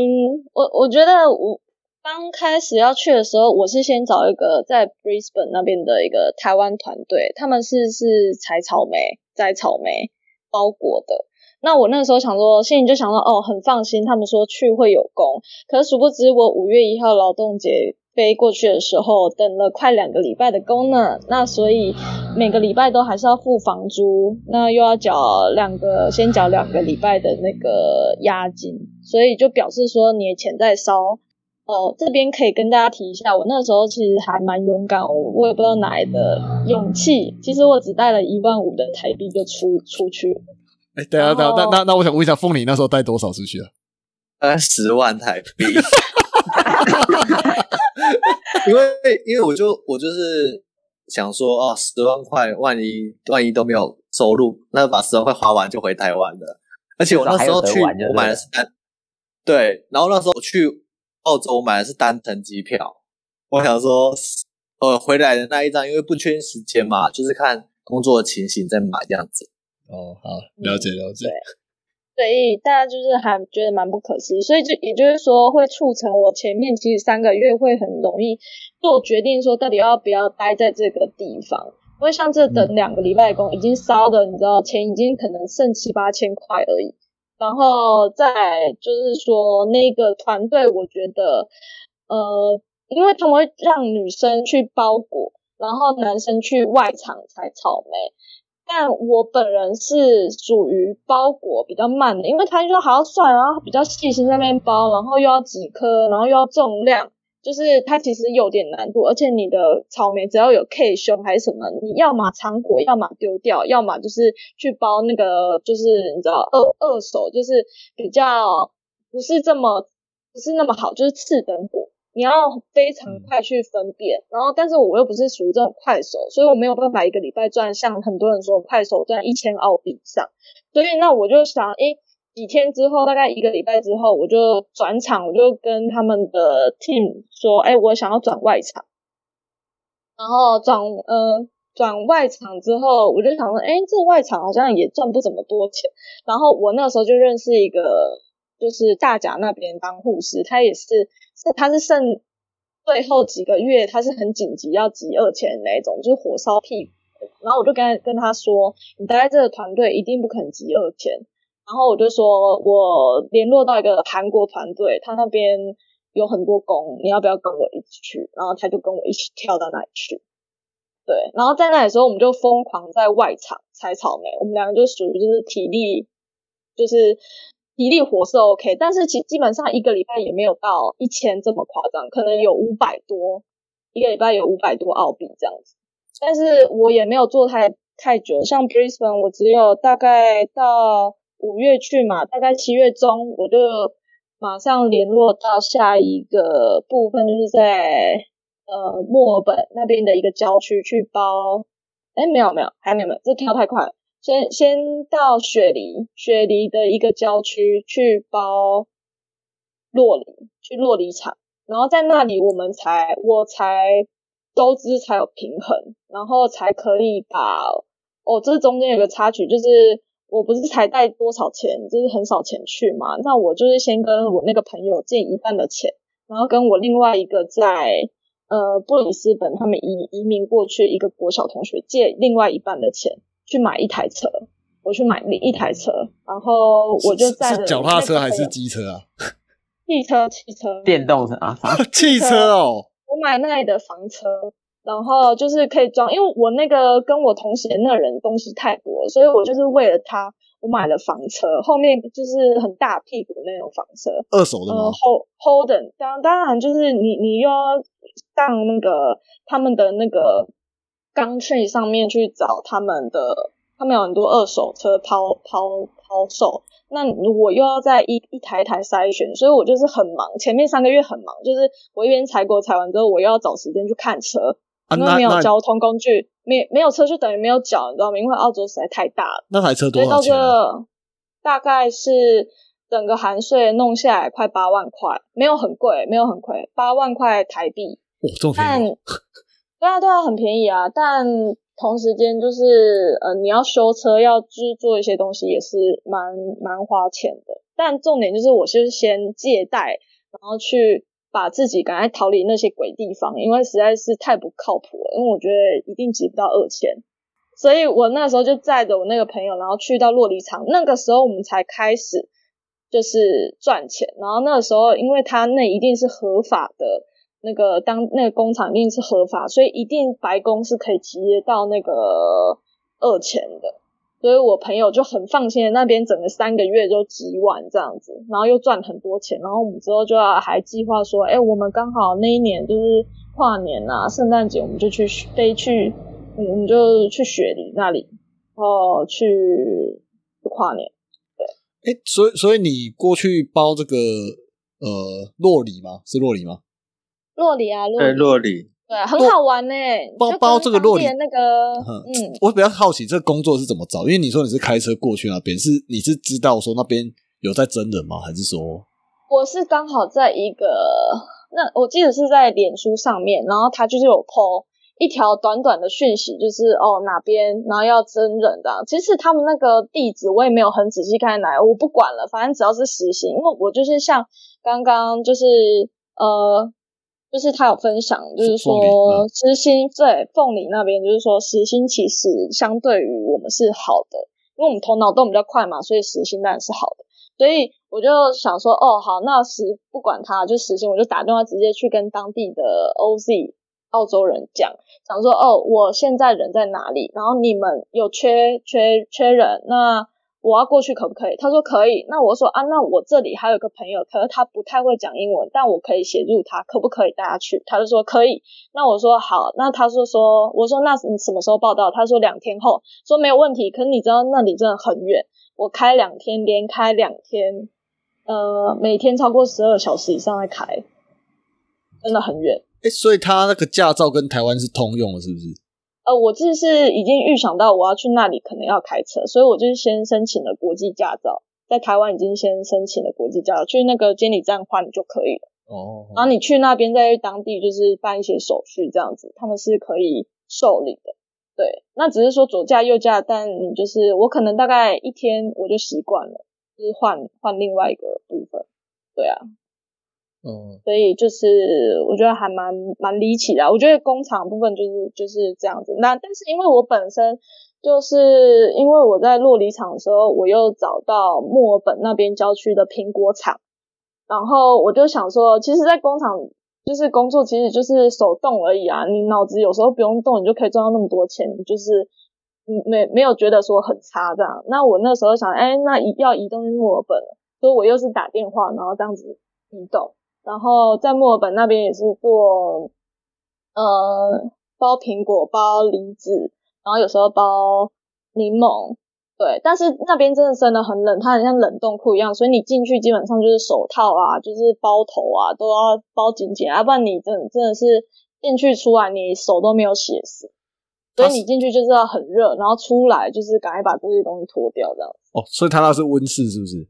我我觉得我刚开始要去的时候，我是先找一个在 Brisbane 那边的一个台湾团队，他们是是采草莓、摘草莓包裹的。那我那时候想说，心里就想说，哦，很放心，他们说去会有工。可是殊不知，我五月一号劳动节飞过去的时候，等了快两个礼拜的工呢。那所以每个礼拜都还是要付房租，那又要缴两个，先缴两个礼拜的那个押金，所以就表示说你的钱在烧。哦，这边可以跟大家提一下，我那时候其实还蛮勇敢，我我也不知道哪来的勇气，其实我只带了一万五的台币就出出去。哎，对啊，对啊，那那那我想问一下，凤梨那时候带多少出去啊？呃，十万台币。因为因为我就我就是想说，哦，十万块，万一万一都没有收入，那把十万块花完就回台湾了。而且我那时候去，我买的是单，对，然后那时候我去澳洲，我买的是单程机票。我想说，呃，回来的那一张，因为不缺时间嘛，就是看工作的情形再买这样子。哦，好，了解了解。对，所以大家就是还觉得蛮不可思议，所以就也就是说会促成我前面其实三个月会很容易做决定，说到底要不要待在这个地方。因为像这等两个礼拜工已经烧的，你知道钱已经可能剩七八千块而已。然后再就是说那个团队，我觉得呃，因为他们会让女生去包裹，然后男生去外场采草莓。但我本人是属于包裹比较慢的，因为他就说还要算，然后比较细心在那边包，然后又要几颗，然后又要重量，就是它其实有点难度。而且你的草莓只要有 K 胸还是什么，你要么藏果，要么丢掉，要么就是去包那个，就是你知道二二手，就是比较不是这么不是那么好，就是次等果。你要非常快去分辨，然后但是我又不是属于这种快手，所以我没有办法一个礼拜赚像很多人说快手赚一千澳币以上。所以那我就想，诶，几天之后，大概一个礼拜之后，我就转场，我就跟他们的 team 说，哎，我想要转外场。然后转呃转外场之后，我就想说，哎，这外场好像也赚不怎么多钱。然后我那时候就认识一个，就是大甲那边当护士，他也是。他是剩最后几个月，他是很紧急要集二千那种，就是火烧屁股。然后我就跟跟他说：“你待在这个团队一定不肯集二千。”然后我就说：“我联络到一个韩国团队，他那边有很多工，你要不要跟我一起去？”然后他就跟我一起跳到那里去。对，然后在那里时候，我们就疯狂在外场采草莓。我们两个就属于就是体力就是。体力活是 OK，但是其基本上一个礼拜也没有到一千这么夸张，可能有五百多，一个礼拜有五百多澳币这样子。但是我也没有做太太久，像 Brisbane 我只有大概到五月去嘛，大概七月中我就马上联络到下一个部分，就是在呃墨尔本那边的一个郊区去包。哎，没有没有，还没有没有，这跳太快了。先先到雪梨，雪梨的一个郊区去包洛梨，去洛梨厂，然后在那里我们才我才收支才有平衡，然后才可以把哦，这中间有个插曲，就是我不是才带多少钱，就是很少钱去嘛，那我就是先跟我那个朋友借一半的钱，然后跟我另外一个在。呃，布里斯本他们移移民过去一个国小同学借另外一半的钱去买一台车，我去买另一台车，然后我就在脚踏车还是机车啊？汽车，汽车，电动车啊？汽车哦，我买那里的房车，然后就是可以装，因为我那个跟我同行那人东西太多，所以我就是为了他。我买了房车，后面就是很大屁股那种房车，二手的吗？Hold Holden，当当然就是你你又要上那个他们的那个钢券上面去找他们的，他们有很多二手车抛抛抛售，那我又要在一一台一台筛选，所以我就是很忙，前面三个月很忙，就是我一边采购采完之后，我又要找时间去看车。因为没有交通工具，没没有车就等于没有脚，你知道吗？因为澳洲实在太大了。那台车多少钱？大概是整个含税弄下来快八万块，没有很贵，没有很贵，八万块台币。哇，这么便宜！对啊，对啊，很便宜啊。但同时间就是呃，你要修车，要就是做一些东西，也是蛮蛮花钱的。但重点就是我是先借贷，然后去。把自己赶快逃离那些鬼地方，因为实在是太不靠谱了。因为我觉得一定集不到二千，所以我那时候就载着我那个朋友，然后去到洛梨厂。那个时候我们才开始就是赚钱。然后那个时候，因为他那一定是合法的，那个当那个工厂一定是合法，所以一定白工是可以接到那个二千的。所以我朋友就很放心的，那边整个三个月就几万这样子，然后又赚很多钱，然后我们之后就要还计划说，哎，我们刚好那一年就是跨年啊，圣诞节我们就去飞去，我们就去雪梨那里，哦，去跨年。对，哎，所以所以你过去包这个呃洛里吗？是洛里吗？洛里啊，对，洛里。对，很好玩呢。包包这个洛里那个，嗯，我比较好奇这个工作是怎么找，因为你说你是开车过去那边，是你是知道说那边有在真人吗？还是说？我是刚好在一个，那我记得是在脸书上面，然后他就是有 po 一条短短的讯息，就是哦哪边，然后要真人的。其实他们那个地址我也没有很仔细看来，我不管了，反正只要是实行，因为我就是像刚刚就是呃。就是他有分享，就是说实薪对凤梨那边，就是说实薪其实相对于我们是好的，因为我们头脑动比较快嘛，所以实薪当然是好的。所以我就想说，哦，好，那实不管他，就实薪，我就打电话直接去跟当地的 OZ 澳洲人讲，想说，哦，我现在人在哪里，然后你们有缺缺缺人，那。我要过去可不可以？他说可以。那我说啊，那我这里还有个朋友，可是他不太会讲英文，但我可以协助他，可不可以带他去？他就说可以。那我说好。那他说说，我说那你什么时候报道？他说两天后。说没有问题。可是你知道那里真的很远，我开两天，连开两天，呃，每天超过十二小时以上在开，真的很远。哎，所以他那个驾照跟台湾是通用的，是不是？呃，我就是已经预想到我要去那里，可能要开车，所以我就是先申请了国际驾照，在台湾已经先申请了国际驾照，去那个监理站换就可以了。哦。然后你去那边再去当地就是办一些手续，这样子他们是可以受理的。对，那只是说左驾右驾，但你就是我可能大概一天我就习惯了，就是换换另外一个部分。对啊。嗯，所以就是我觉得还蛮蛮离奇的。我觉得工厂部分就是就是这样子。那但是因为我本身就是因为我在洛梨厂的时候，我又找到墨尔本那边郊区的苹果厂，然后我就想说，其实，在工厂就是工作，其实就是手动而已啊。你脑子有时候不用动，你就可以赚到那么多钱，就是没没有觉得说很差这样。那我那时候想，哎，那一要移动去墨尔本，所以我又是打电话，然后这样子移动。然后在墨尔本那边也是做，呃，包苹果、包梨子，然后有时候包柠檬，对，但是那边真的真的很冷，它很像冷冻库一样，所以你进去基本上就是手套啊，就是包头啊，都要包紧紧，要不然你真的真的是进去出来你手都没有血丝，所以你进去就是要很热，然后出来就是赶快把这些东西脱掉这样子。哦，所以它那是温室是不是？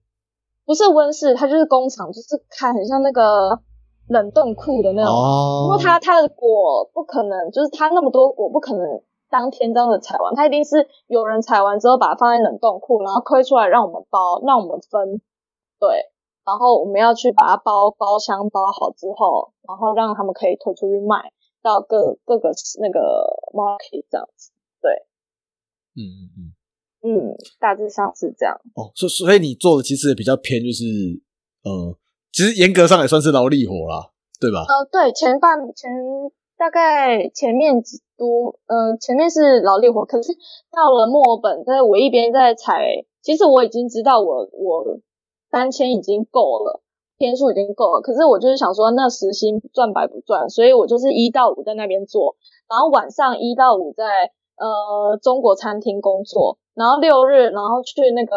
不是温室，它就是工厂，就是开很像那个冷冻库的那种。哦，因为它它的果不可能，就是它那么多果不可能当天这样的采完，它一定是有人采完之后把它放在冷冻库，然后亏出来让我们包，让我们分，对，然后我们要去把它包包箱包好之后，然后让他们可以推出去卖到各各个那个 market 这样子，对。嗯嗯嗯，嗯，大致上是这样。哦，所所以你做的其实也比较偏，就是呃，其实严格上也算是劳力活啦，对吧？呃，对，前半前大概前面几多，呃，前面是劳力活，可是到了墨尔本，在我一边在采，其实我已经知道我我三千已经够了，天数已经够了，可是我就是想说，那时薪赚白不赚，所以我就是一到五在那边做，然后晚上一到五在呃中国餐厅工作，然后六日然后去那个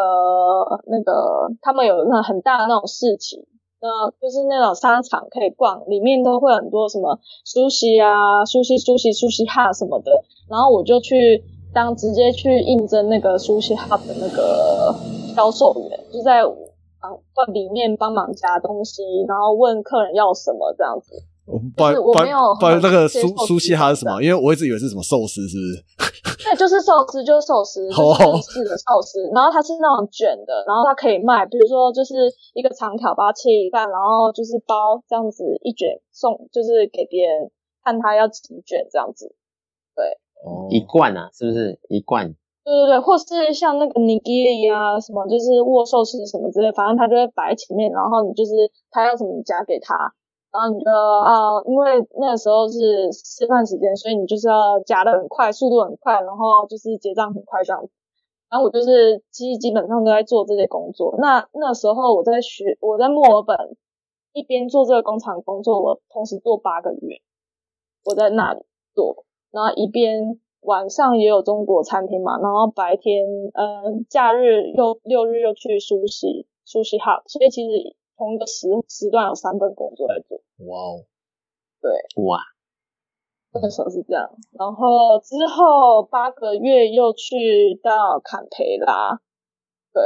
那个他们有那很大的那种市集，那就是那种商场可以逛，里面都会很多什么苏西啊、苏西、苏西、苏西哈什么的。然后我就去当直接去应征那个苏西哈的那个销售员，就在帮里面帮忙夹东西，然后问客人要什么这样子。我不好意不好意就是我没有不好意思，那个接受苏苏西哈是什么？因为我一直以为是什么寿司，是不是？对，就是寿司，就是寿司，哦就是的寿司。然后它是那种卷的，然后它可以卖，比如说就是一个长条，把它切一半，然后就是包这样子一卷送，就是给别人看他要几卷这样子。哦一罐啊，是不是一罐？对对对，或是像那个 nigiri 啊，什么就是握寿司什么之类，反正他就会摆在前面，然后你就是他要什么你夹给他，然后你就啊、因为那个时候是吃饭时间，所以你就是要夹的很快，速度很快，然后就是结账很快这样子。然后我就是基基本上都在做这些工作。那那时候我在学，我在墨尔本一边做这个工厂工作，我同时做八个月，我在那里做，然后一边晚上也有中国餐厅嘛，然后白天呃假日又六日又去苏西苏西 hub，所以其实同一个时时段有三份工作在做。哇哦，对。哇，那时候是这样，然后之后八个月又去到坎培拉，对，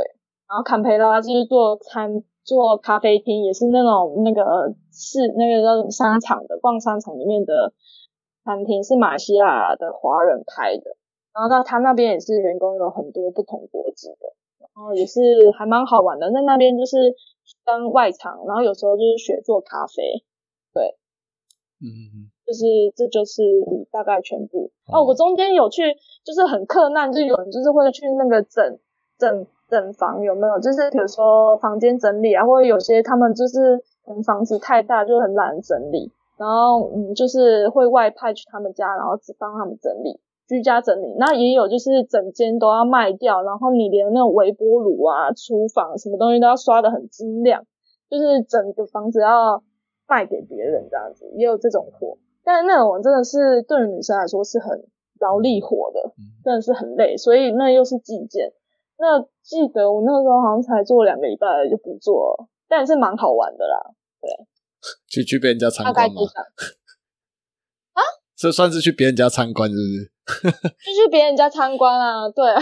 然后坎培拉就是做餐做咖啡厅，也是那种那个是那个叫什么商场的逛商场里面的餐厅，是马来西亚的华人开的，然后到他那边也是员工有很多不同国籍的，然后也是还蛮好玩的，在那边就是当外场，然后有时候就是学做咖啡，嗯嗯嗯，就是这就是大概全部。哦哦，我中间有去，就是很困难，就有人就是会去那个整整整房有没有？就是比如说房间整理啊，或者有些他们就是房子太大，就很懒得整理，然后嗯，就是会外派去他们家，然后只帮他们整理。居家整理，那也有就是整间都要卖掉，然后你连那种微波炉啊、厨房什么东西都要刷的很精亮，就是整个房子要卖给别人这样子，也有这种活。但是那种真的是对于女生来说是很劳力活的，嗯真的是很累，所以那又是计件。那记得我那个时候好像才做两个礼拜就不做了，但是蛮好玩的啦，对 去去被人家参观吗大概就？这算是去别人家参观，是不是？就去别人家参观啊，对啊，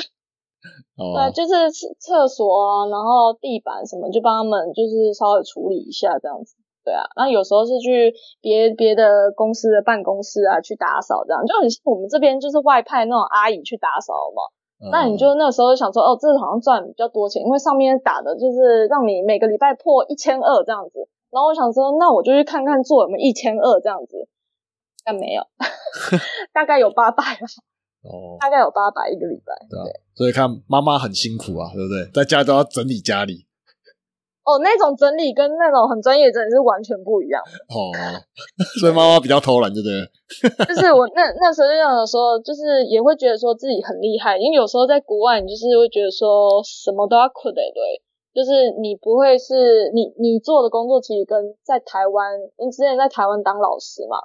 哦，对，就是厕厕所啊，然后地板什么，就帮他们就是稍微处理一下这样子。对啊，那有时候是去别别的公司的办公室啊去打扫，这样就很像我们这边就是外派那种阿姨去打扫嘛。嗯那你就那时候想说，哦，这好像赚比较多钱，因为上面打的就是让你每个礼拜破一千二这样子。然后我想说，那我就去看看做有没有一千二这样子，但没有，大概有八百吧，哦，大概有八百一个礼拜。对啊，所以看妈妈很辛苦啊，对不对？在家都要整理家里。哦，那种整理跟那种很专业的整理是完全不一样的。哦，所以妈妈比较偷懒，对不对？就是我那那时候就有时候就是也会觉得说自己很厉害，因为有时候在国外，你就是会觉得说什么都要苦的，对，就是你不会是你你做的工作其实跟在台湾，你之前在台湾当老师嘛，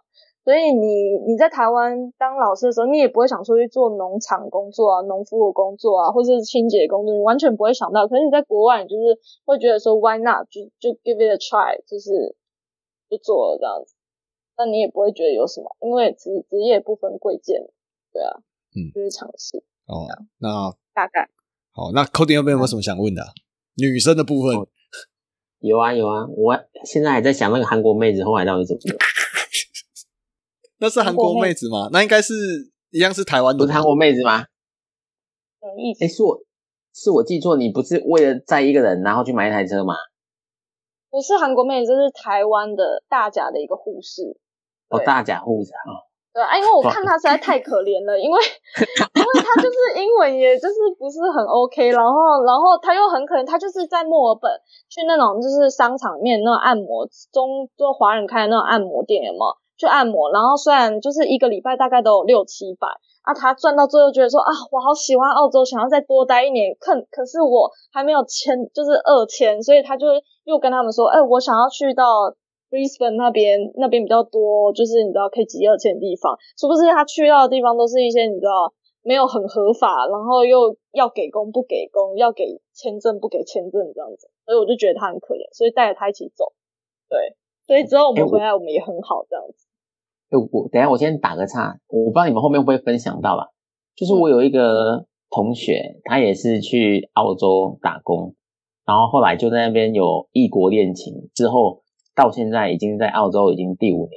所以你你在台湾当老师的时候，你也不会想说去做农场工作啊、农夫的工作啊，或者是清洁工作，你完全不会想到。可是你在国外，你就是会觉得说 Why not？就就 give it a try，就是就做了这样子。但你也不会觉得有什么，因为职职业不分贵贱，对啊，嗯就是尝试哦，那大概。好，那 Coding 有没有什么想问的啊、女生的部分？哦有啊有啊，我现在还在想那个韩国妹子后来到底怎么了？那是韩国妹子吗？那应该是一样是台湾的，不是韩国妹子吗？什么意思哎，？是我是我记错，你不是为了载一个人然后去买一台车吗？不是韩国妹子，这是台湾的大甲的一个护士。哦，大甲护士啊，对啊，因为我看她实在太可怜了，因为 因为她就是英文也就是不是很 OK，然后然后她又很可怜，她就是在墨尔本去那种就是商场面那种按摩中就华人开的那种按摩店有没有去按摩，然后虽然就是一个礼拜大概都有六七百。啊，他赚到最后觉得说啊，我好喜欢澳洲，想要再多待一年。可可是我还没有签，就是二签，所以他就又跟他们说，哎、我想要去到 Brisbane 那边，那边比较多，就是你知道可以集二签的地方。殊不知他去到的地方都是一些你知道没有很合法，然后又要给工不给工，要给签证不给签证这样子。所以我就觉得他很可怜，所以带着他一起走。对，所以之后我们回来，我们也很好这样子。哎，我等下我先打个岔，我不知道你们后面会不会分享到吧。就是我有一个同学，他也是去澳洲打工，然后后来就在那边有异国恋情，之后到现在已经在澳洲已经第五年，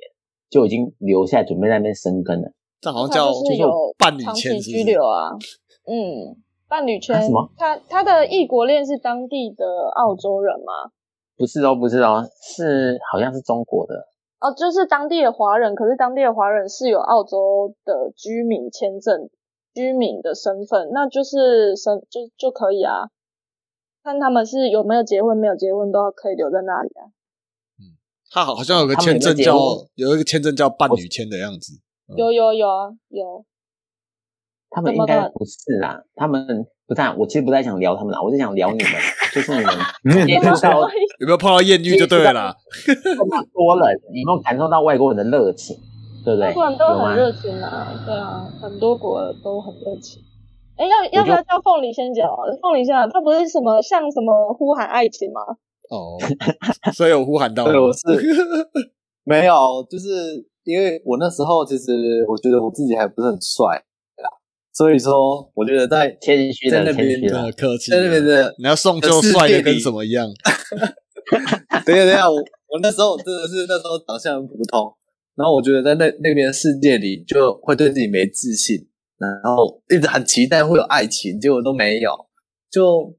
就已经留下准备在那边生根了。这好像叫他就是有伴侣长签是不是期居留啊，嗯，伴侣签啊什么。他他的异国恋是当地的澳洲人吗？不是哦，不是哦，是好像是中国的。哦，就是当地的华人，可是当地的华人是有澳洲的居民签证、居民的身份，那就是身就就可以啊。看他们是有没有结婚，没有结婚都要可以留在那里啊。嗯他好好像有个签证叫有有一个签证叫伴侣签的样子。嗯有有有啊，有。他们应该不是啊，他们不太，我其实不太想聊他们啦，我是想聊你们，就是你们接触到 有没有碰到艳遇就对了啦？这么多人，有没有感受到外国人的热情，对不对？外国人都很热情啊，对啊，很多国都很热情。哎，要要不要叫凤梨先讲啊？凤梨先讲，他不是什么像什么呼喊爱情吗？哦，所以我呼喊到。对，我是没有，就是因为我那时候其实我觉得我自己还不是很帅啦，所以说我觉得在谦虚的，在那边的。客气在那边了，的你要送就帅的跟什么一样？等一下等一下，我我那时候真的是那时候长相很普通，然后我觉得在那那边的世界里就会对自己没自信，然后一直很期待会有爱情，结果都没有，就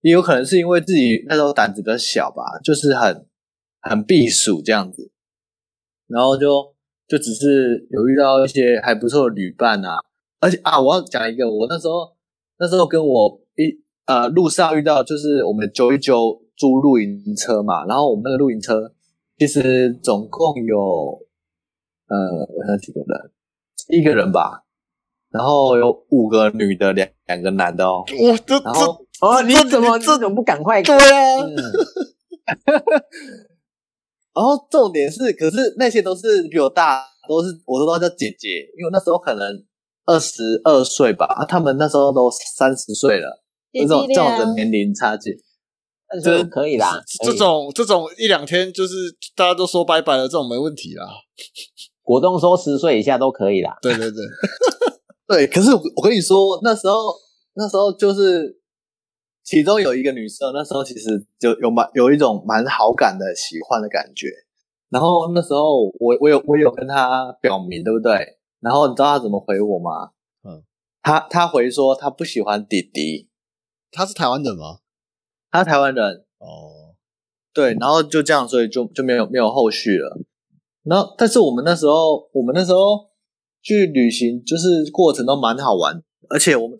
也有可能是因为自己那时候胆子比较小吧，就是很很避暑这样子，然后就就只是有遇到一些还不错的旅伴啊，而且啊，我要讲一个，我那时候那时候跟我一呃路上遇到，就是我们九一九租露营车嘛，然后我们那个露营车其实总共有呃我想几个人，一个人吧，然后有五个女的，两两个男的哦，我，这然后这哦，你怎么这你怎么不赶快？对啊，嗯，然后重点是，可是那些都是比我大，都是我都叫姐姐，因为那时候可能二十二岁吧，啊，他们那时候都三十岁了，这种这种的，年龄差距，这可以啦，这种这种一两天就是大家都说拜拜了，这种没问题啦。果冻说十岁以下都可以啦。对对对，对，可是我我跟你说，那时候那时候就是其中有一个女生，那时候其实就有蛮有一种蛮好感的喜欢的感觉。然后那时候我我有我有跟她表明，对不对？然后你知道他怎么回我吗？嗯，他他回说他不喜欢弟弟，他是台湾人吗？她台湾人，哦，对，然后就这样，所以就就没有没有后续了。然后，但是我们那时候，我们那时候去旅行，就是过程都蛮好玩，而且我们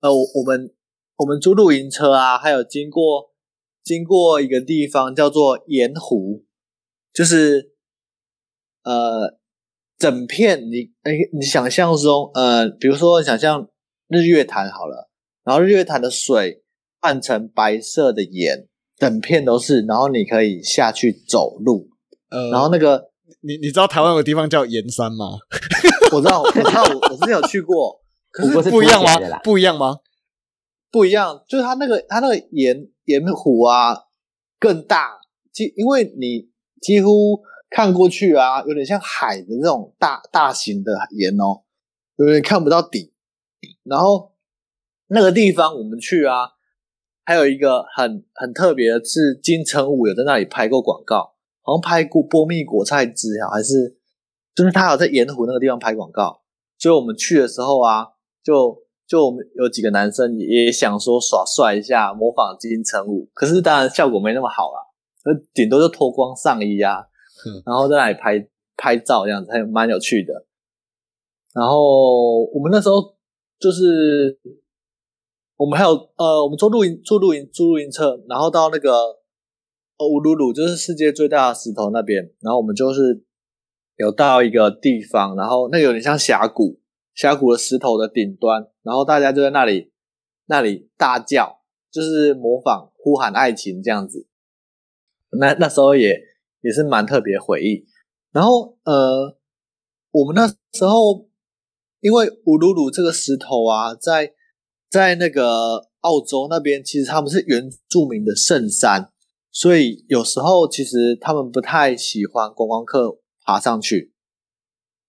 呃，我我们我们租露营车啊，还有经过经过一个地方叫做盐湖，就是呃，整片你哎，你想象中呃，比如说想象日月潭好了，然后日月潭的水换成白色的盐，整片都是，然后你可以下去走路，呃，然后那个你你知道台湾有个地方叫盐山吗？我知道，我知道，我我之前有去过，可不过是不一样吗？不一样吗？不一样，就是它那个它那个盐盐湖啊更大，几因为你几乎看过去啊，有点像海的那种大大型的盐哦，有点看不到底。然后那个地方我们去啊，还有一个很很特别的是金城武有在那里拍过广告，好像拍过波蜜果菜汁啊，还是就是他有在盐湖那个地方拍广告，所以我们去的时候啊，就就我们有几个男生也想说耍帅一下，模仿金城武，可是当然效果没那么好啦，那顶多就脱光上衣啊，然后在那里拍拍照这样子，还蛮有趣的。然后我们那时候就是我们还有呃，我们坐露营坐露营租露营车，然后到那个呃乌鲁鲁，就是世界最大的石头那边，然后我们就是有到一个地方，然后那个有点像峡谷，峡谷的石头的顶端，然后大家就在那里那里大叫，就是模仿呼喊爱情这样子。那那时候也也是蛮特别回忆。然后呃，我们那时候因为乌鲁鲁这个石头啊，在在那个澳洲那边，其实他们是原住民的圣山，所以有时候其实他们不太喜欢观光客爬上去。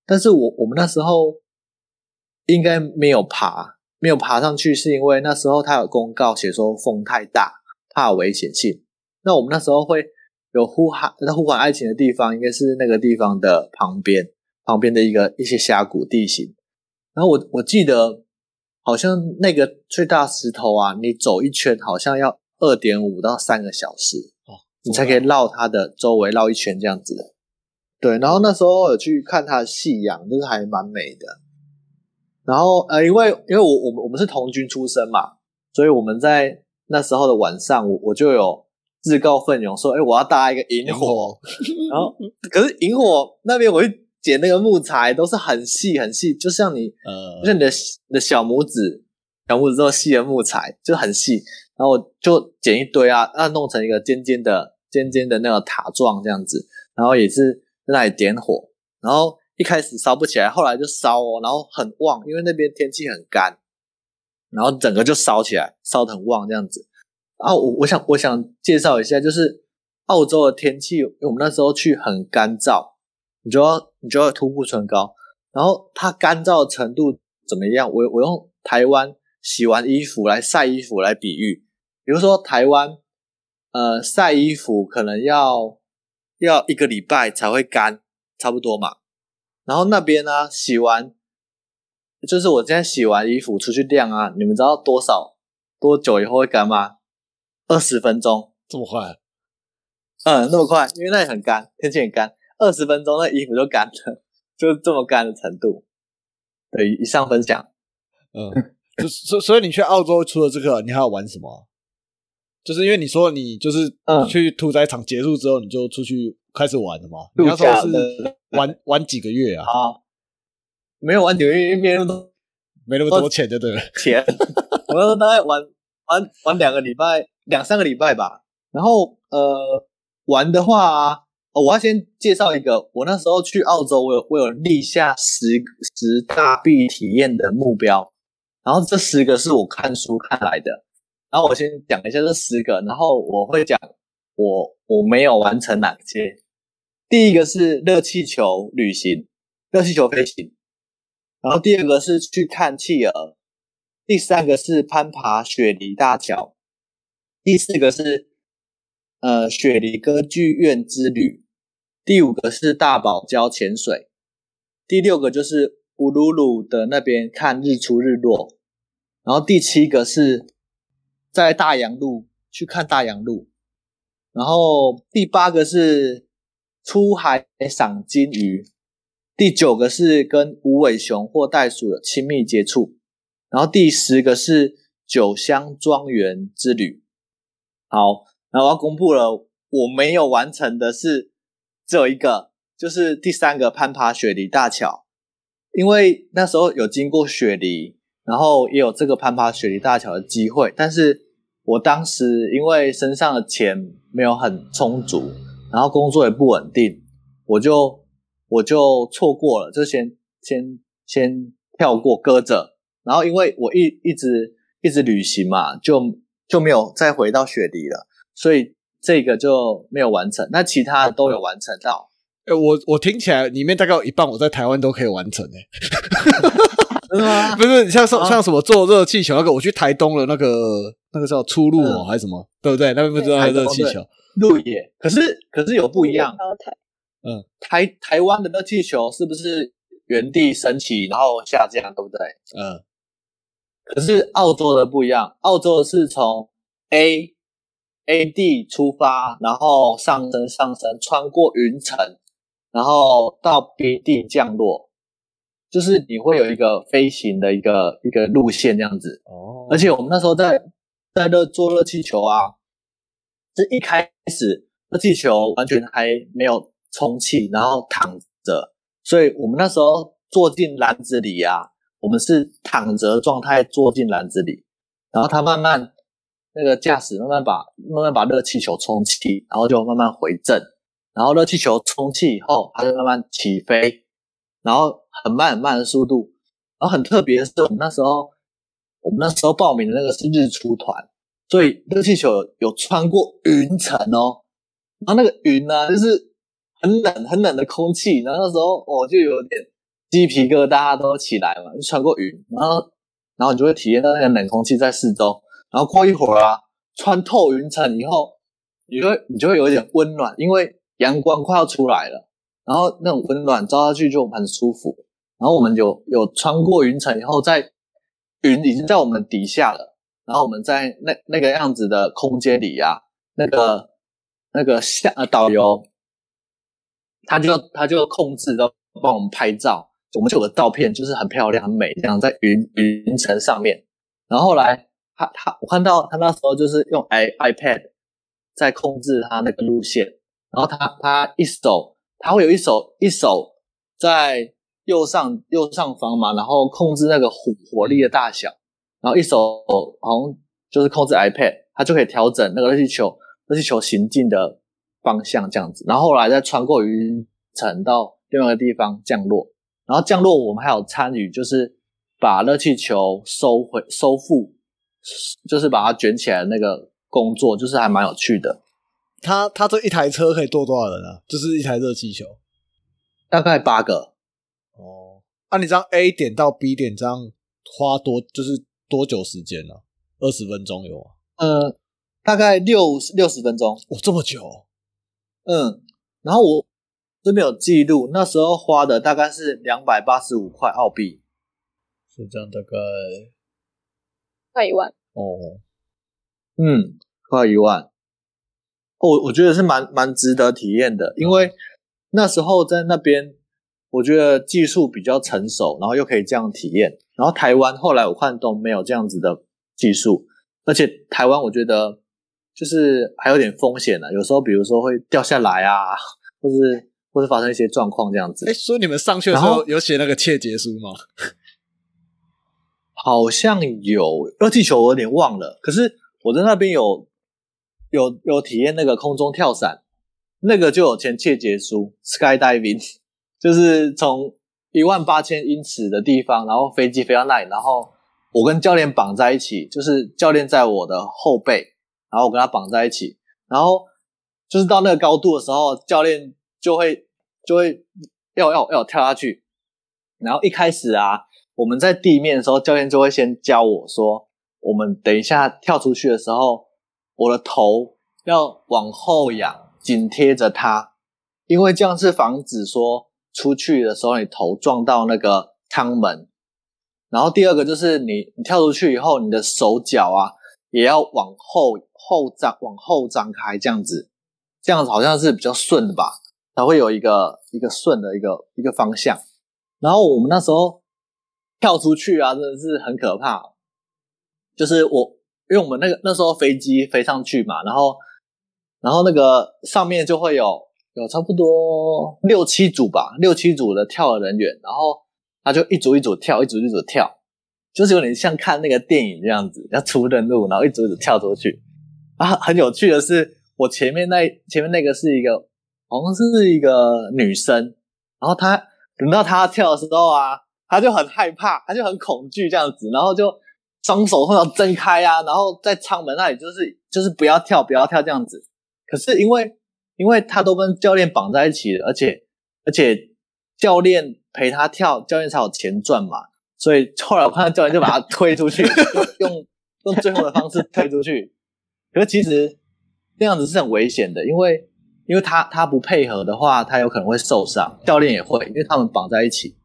但是我我们那时候应该没有爬，没有爬上去，是因为那时候他有公告写说风太大，怕有危险性。那我们那时候会有呼喊，那呼喊爱情的地方，应该是那个地方的旁边，旁边的一个一些峡谷地形。然后我我记得好像那个最大石头啊，你走一圈好像要二点五到三个小时哦，你才可以绕它的周围绕一圈这样子的。对，然后那时候有去看它的夕阳，就是还蛮美的。然后呃，因为因为我我们我们是童军出身嘛，所以我们在那时候的晚上，我我就有自告奋勇说，哎，我要搭一个萤火。然后可是萤火那边我去捡那个木材，都是很细很细，就像你呃就，像你的你的小拇指，小拇指这么细的木材，就很细。然后我就捡一堆啊，那，弄成一个尖尖的、尖尖的那个塔状这样子，然后也是在那里点火，然后一开始烧不起来，后来就烧哦，然后很旺，因为那边天气很干，然后整个就烧起来，烧得很旺这样子。啊，我我想我想介绍一下，就是澳洲的天气，因为我们那时候去很干燥，你就要你就要涂护唇膏，然后它干燥程度怎么样？我我用台湾洗完衣服来晒衣服来比喻，比如说台湾呃晒衣服可能要要一个礼拜才会干，差不多嘛。然后那边呢洗完，就是我今天洗完衣服出去晾啊，你们知道多少多久以后会干吗？二十分钟，这么快？嗯，那么快，因为那里很干，天气很干，二十分钟那衣服就干了，就是这么干的程度。对，以上分享。嗯，就所所以你去澳洲除了这个，你还要玩什么啊？就是因为你说你就是嗯去屠宰场结束之后，你就出去开始玩了嘛？你度那时候是玩 玩几个月啊？好，没有玩纽约，因为没那么多没那么多钱就对了。钱，我那时候大概玩玩玩两个礼拜，两三个礼拜吧。然后呃，玩的话、我要先介绍一个，我那时候去澳洲，我有我有立下十十大必体验的目标，然后这十个是我看书看来的。然后我先讲一下这十个，然后我会讲我我没有完成哪些。第一个是热气球旅行，热气球飞行。然后第二个是去看企鹅，第三个是攀爬雪梨大桥，第四个是呃雪梨歌剧院之旅，第五个是大堡礁潜水，第六个就是乌鲁鲁的那边看日出日落，然后第七个是在大洋路去看大洋路，然后第八个是出海赏金鱼，第九个是跟无尾熊或袋鼠有亲密接触，然后第十个是酒香庄园之旅。好，然后我要公布了，我没有完成的是只有一个，就是第三个攀爬雪梨大桥，因为那时候有经过雪梨，然后也有这个攀爬雪梨大桥的机会，但是我当时因为身上的钱没有很充足，然后工作也不稳定，我就我就错过了，就先先先跳过搁着。然后因为我一一直一直旅行嘛，就就没有再回到雪梨了，所以这个就没有完成。那其他的都有完成到。哎，我我听起来里面大概有一半我在台湾都可以完成诶。真的吗？不是像像像什么坐热气球那个，我去台东了，那个那个叫出路哦，还是什么，对不对？那边不知道热气球路野，可是可是有不一样。台嗯，台台湾的热气球是不是原地升起然后下降，对不对？嗯，可是澳洲的不一样，澳洲的是从 A A 地出发，然后上升上升，穿过云层，然后到 B 地降落。就是你会有一个飞行的一个一个路线这样子哦，而且我们那时候在在热做热气球啊，这一开始热气球完全还没有充气，然后躺着，所以我们那时候坐进篮子里啊，我们是躺着状态坐进篮子里，然后他慢慢那个驾驶慢慢把慢慢把热气球充气，然后就慢慢回正，然后热气球充气以后，它就慢慢起飞。然后很慢很慢的速度，然后很特别的是，我们那时候我们那时候报名的那个是日出团，所以热气球有穿过云层哦，然后那个云呢，就是很冷很冷的空气，然后那时候我就有点鸡皮疙瘩都起来嘛，就穿过云，然后然后你就会体验到那个冷空气在四周，然后过一会儿啊，穿透云层以后，你会你就会有一点温暖，因为阳光快要出来了。然后那种温暖照下去就很舒服。然后我们有有穿过云层以后，在云已经在我们底下了。然后我们在那那个样子的空间里呀，那个那个下呃导游，他就他就控制都帮我们拍照，我们就有个照片，就是很漂亮很美，这样在云云层上面。然后后来他他我看到他那时候就是用 i iPad 在控制他那个路线，然后他他一手。他会有一手一手在右上右上方嘛，然后控制那个火火力的大小，然后一手好像就是控制 iPad，它就可以调整那个热气球热气球行进的方向这样子，然后后来再穿过云层到另外一个地方降落，然后降落我们还有参与，就是把热气球收回收复，就是把它卷起来的那个工作，就是还蛮有趣的。他他这一台车可以坐多少人啊？就是一台热气球，大概八个。哦，啊你这样 A 点到 B 点这样花多就是多久时间呢？二十分钟有吗？呃，大概六六十分钟。哦，这么久？嗯，然后我这边有记录，那时候花的大概是两百八十五块澳币，是这样，大概快一万。哦，嗯，快一万。我我觉得是蛮蛮值得体验的，因为那时候在那边，我觉得技术比较成熟，然后又可以这样体验。然后台湾后来我看都没有这样子的技术，而且台湾我觉得就是还有点风险呢，有时候比如说会掉下来啊，或是或者发生一些状况这样子。哎，所以你们上去的时候有写那个切结书吗？好像有热气球，我有点忘了。可是我在那边有。有有体验那个空中跳伞，那个就有签切结书，skydiving，就是从一万八千英尺的地方，然后飞机飞到那里，然后我跟教练绑在一起，就是教练在我的后背，然后我跟他绑在一起，然后就是到那个高度的时候，教练就会就会要要要跳下去，然后一开始啊，我们在地面的时候，教练就会先教我说，我们等一下跳出去的时候。我的头要往后仰，紧贴着它，因为这样是防止说出去的时候你头撞到那个舱门。然后第二个就是你你跳出去以后，你的手脚啊也要往后后张往后张开，这样子，这样子好像是比较顺的吧？才会有一个一个顺的一个一个方向。然后我们那时候跳出去啊，真的是很可怕，就是我。因为我们那个那时候飞机飞上去嘛，然后然后那个上面就会有有差不多六七组吧，六七组的跳的人员，然后他就一组一组跳，一组一组跳，就是有点像看那个电影这样子，要出任务，然后一组一组跳出去。啊，很有趣的是，我前面那前面那个是一个好像是一个女生，然后她等到她跳的时候啊，她就很害怕，她就很恐惧这样子，然后就双手会要睁开啊，然后在舱门那里就是就是不要跳，不要跳这样子。可是因为因为他都跟教练绑在一起了，而且而且教练陪他跳，教练才有钱赚嘛，所以后来我看到教练就把他推出去，用用最后的方式推出去。可是其实那样子是很危险的，因为。因为他他不配合的话，他有可能会受伤，教练也会，因为他们绑在一起。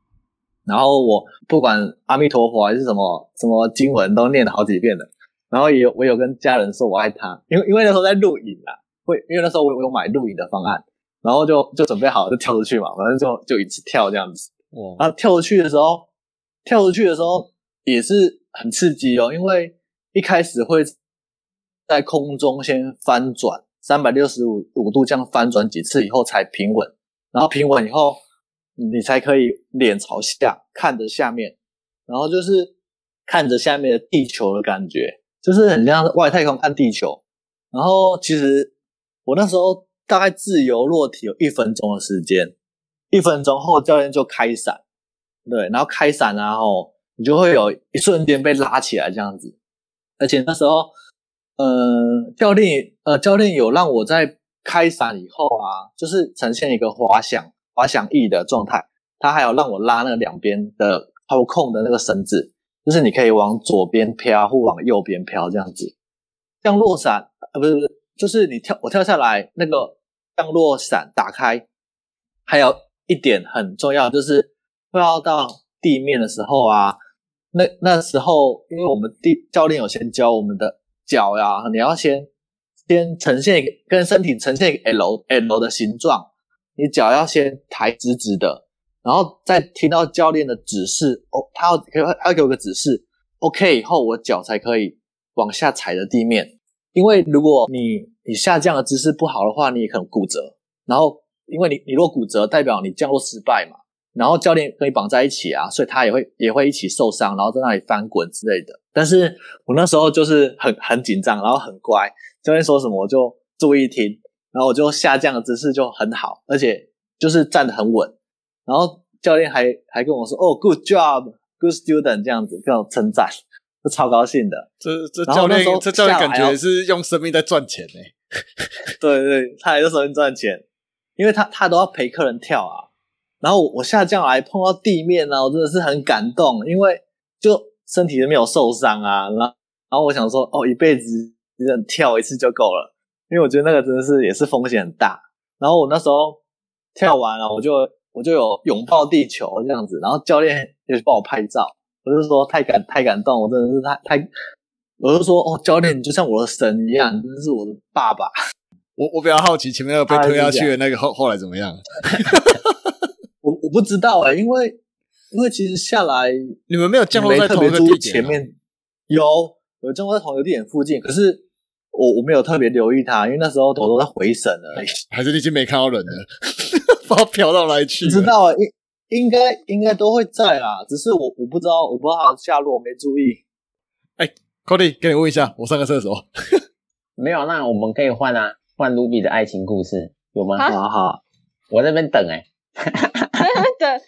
然后我不管阿弥陀佛还是什么什么经文都念了好几遍了。然后也有我有跟家人说我爱他，因为因为那时候在录影啊，会因为那时候我有买录影的方案，然后就就准备好就跳出去嘛，反正就就一次跳这样子。哇！然后跳出去的时候，跳出去的时候也是很刺激哦，因为一开始会在空中先翻转。三百六十五五度这样翻转几次以后才平稳，然后平稳以后，你才可以脸朝下看着下面，然后就是看着下面的地球的感觉，就是很像外太空看地球。然后其实我那时候大概自由落体有一分钟的时间，一分钟后教练就开伞，对，然后开伞然后你就会有一瞬间被拉起来这样子，而且那时候。呃，教练，呃，教练有让我在开伞以后啊，就是呈现一个滑翔、滑翔翼的状态。他还有让我拉那两边的操控的那个绳子，就是你可以往左边飘或往右边飘这样子。降落伞，呃，不是不是，就是你跳，我跳下来那个降落伞打开。还有一点很重要，就是快要到地面的时候啊，那那时候因为我们地教练有先教我们的。脚呀，你要先先呈现跟身体呈现一个 L L 的形状，你脚要先抬直直的，然后再听到教练的指示，哦，他要给他要给我个指示，OK 以后我脚才可以往下踩的地面，因为如果你你下降的姿势不好的话，你也可能骨折，然后因为你你若骨折，代表你降落失败嘛。然后教练跟你绑在一起啊，所以他也会也会一起受伤，然后在那里翻滚之类的。但是我那时候就是很很紧张，然后很乖，教练说什么我就注意听，然后我就下降的姿势就很好，而且就是站得很稳。然后教练还还跟我说：“哦，good job，good student，这样子跟我称赞，就超高兴的。”这这教练这教练感觉是用生命在赚钱呢。对对，他也是生命赚钱，因为他他都要陪客人跳啊。然后我下降来碰到地面呢，我真的是很感动，因为就身体都没有受伤啊。然后，然后我想说，哦，一辈子只能跳一次就够了，因为我觉得那个真的是也是风险很大。然后我那时候跳完了，我就我就有拥抱地球这样子，然后教练也帮我拍照，我就说太感太感动，我真的是太太，我就说哦，教练你就像我的神一样，真的是我的爸爸。我我比较好奇前面那个被推下去的那个后后来怎么样？我我不知道哎，因为因为其实下来你们没有降落在同一个地点，前面有有降落在同一个地点附近，可是我我没有特别留意它，因为那时候头都在回神了，还是你已经没看到人了，不知道飘到哪里去。不知道啊，应应该应该都会在啦，只是我我不知道我不知道下落，我没注意。哎，Cody，给你问一下，我上个厕所 没有，那我们可以换啊，换卢比的爱情故事有吗？好好，我在那边等哎。对。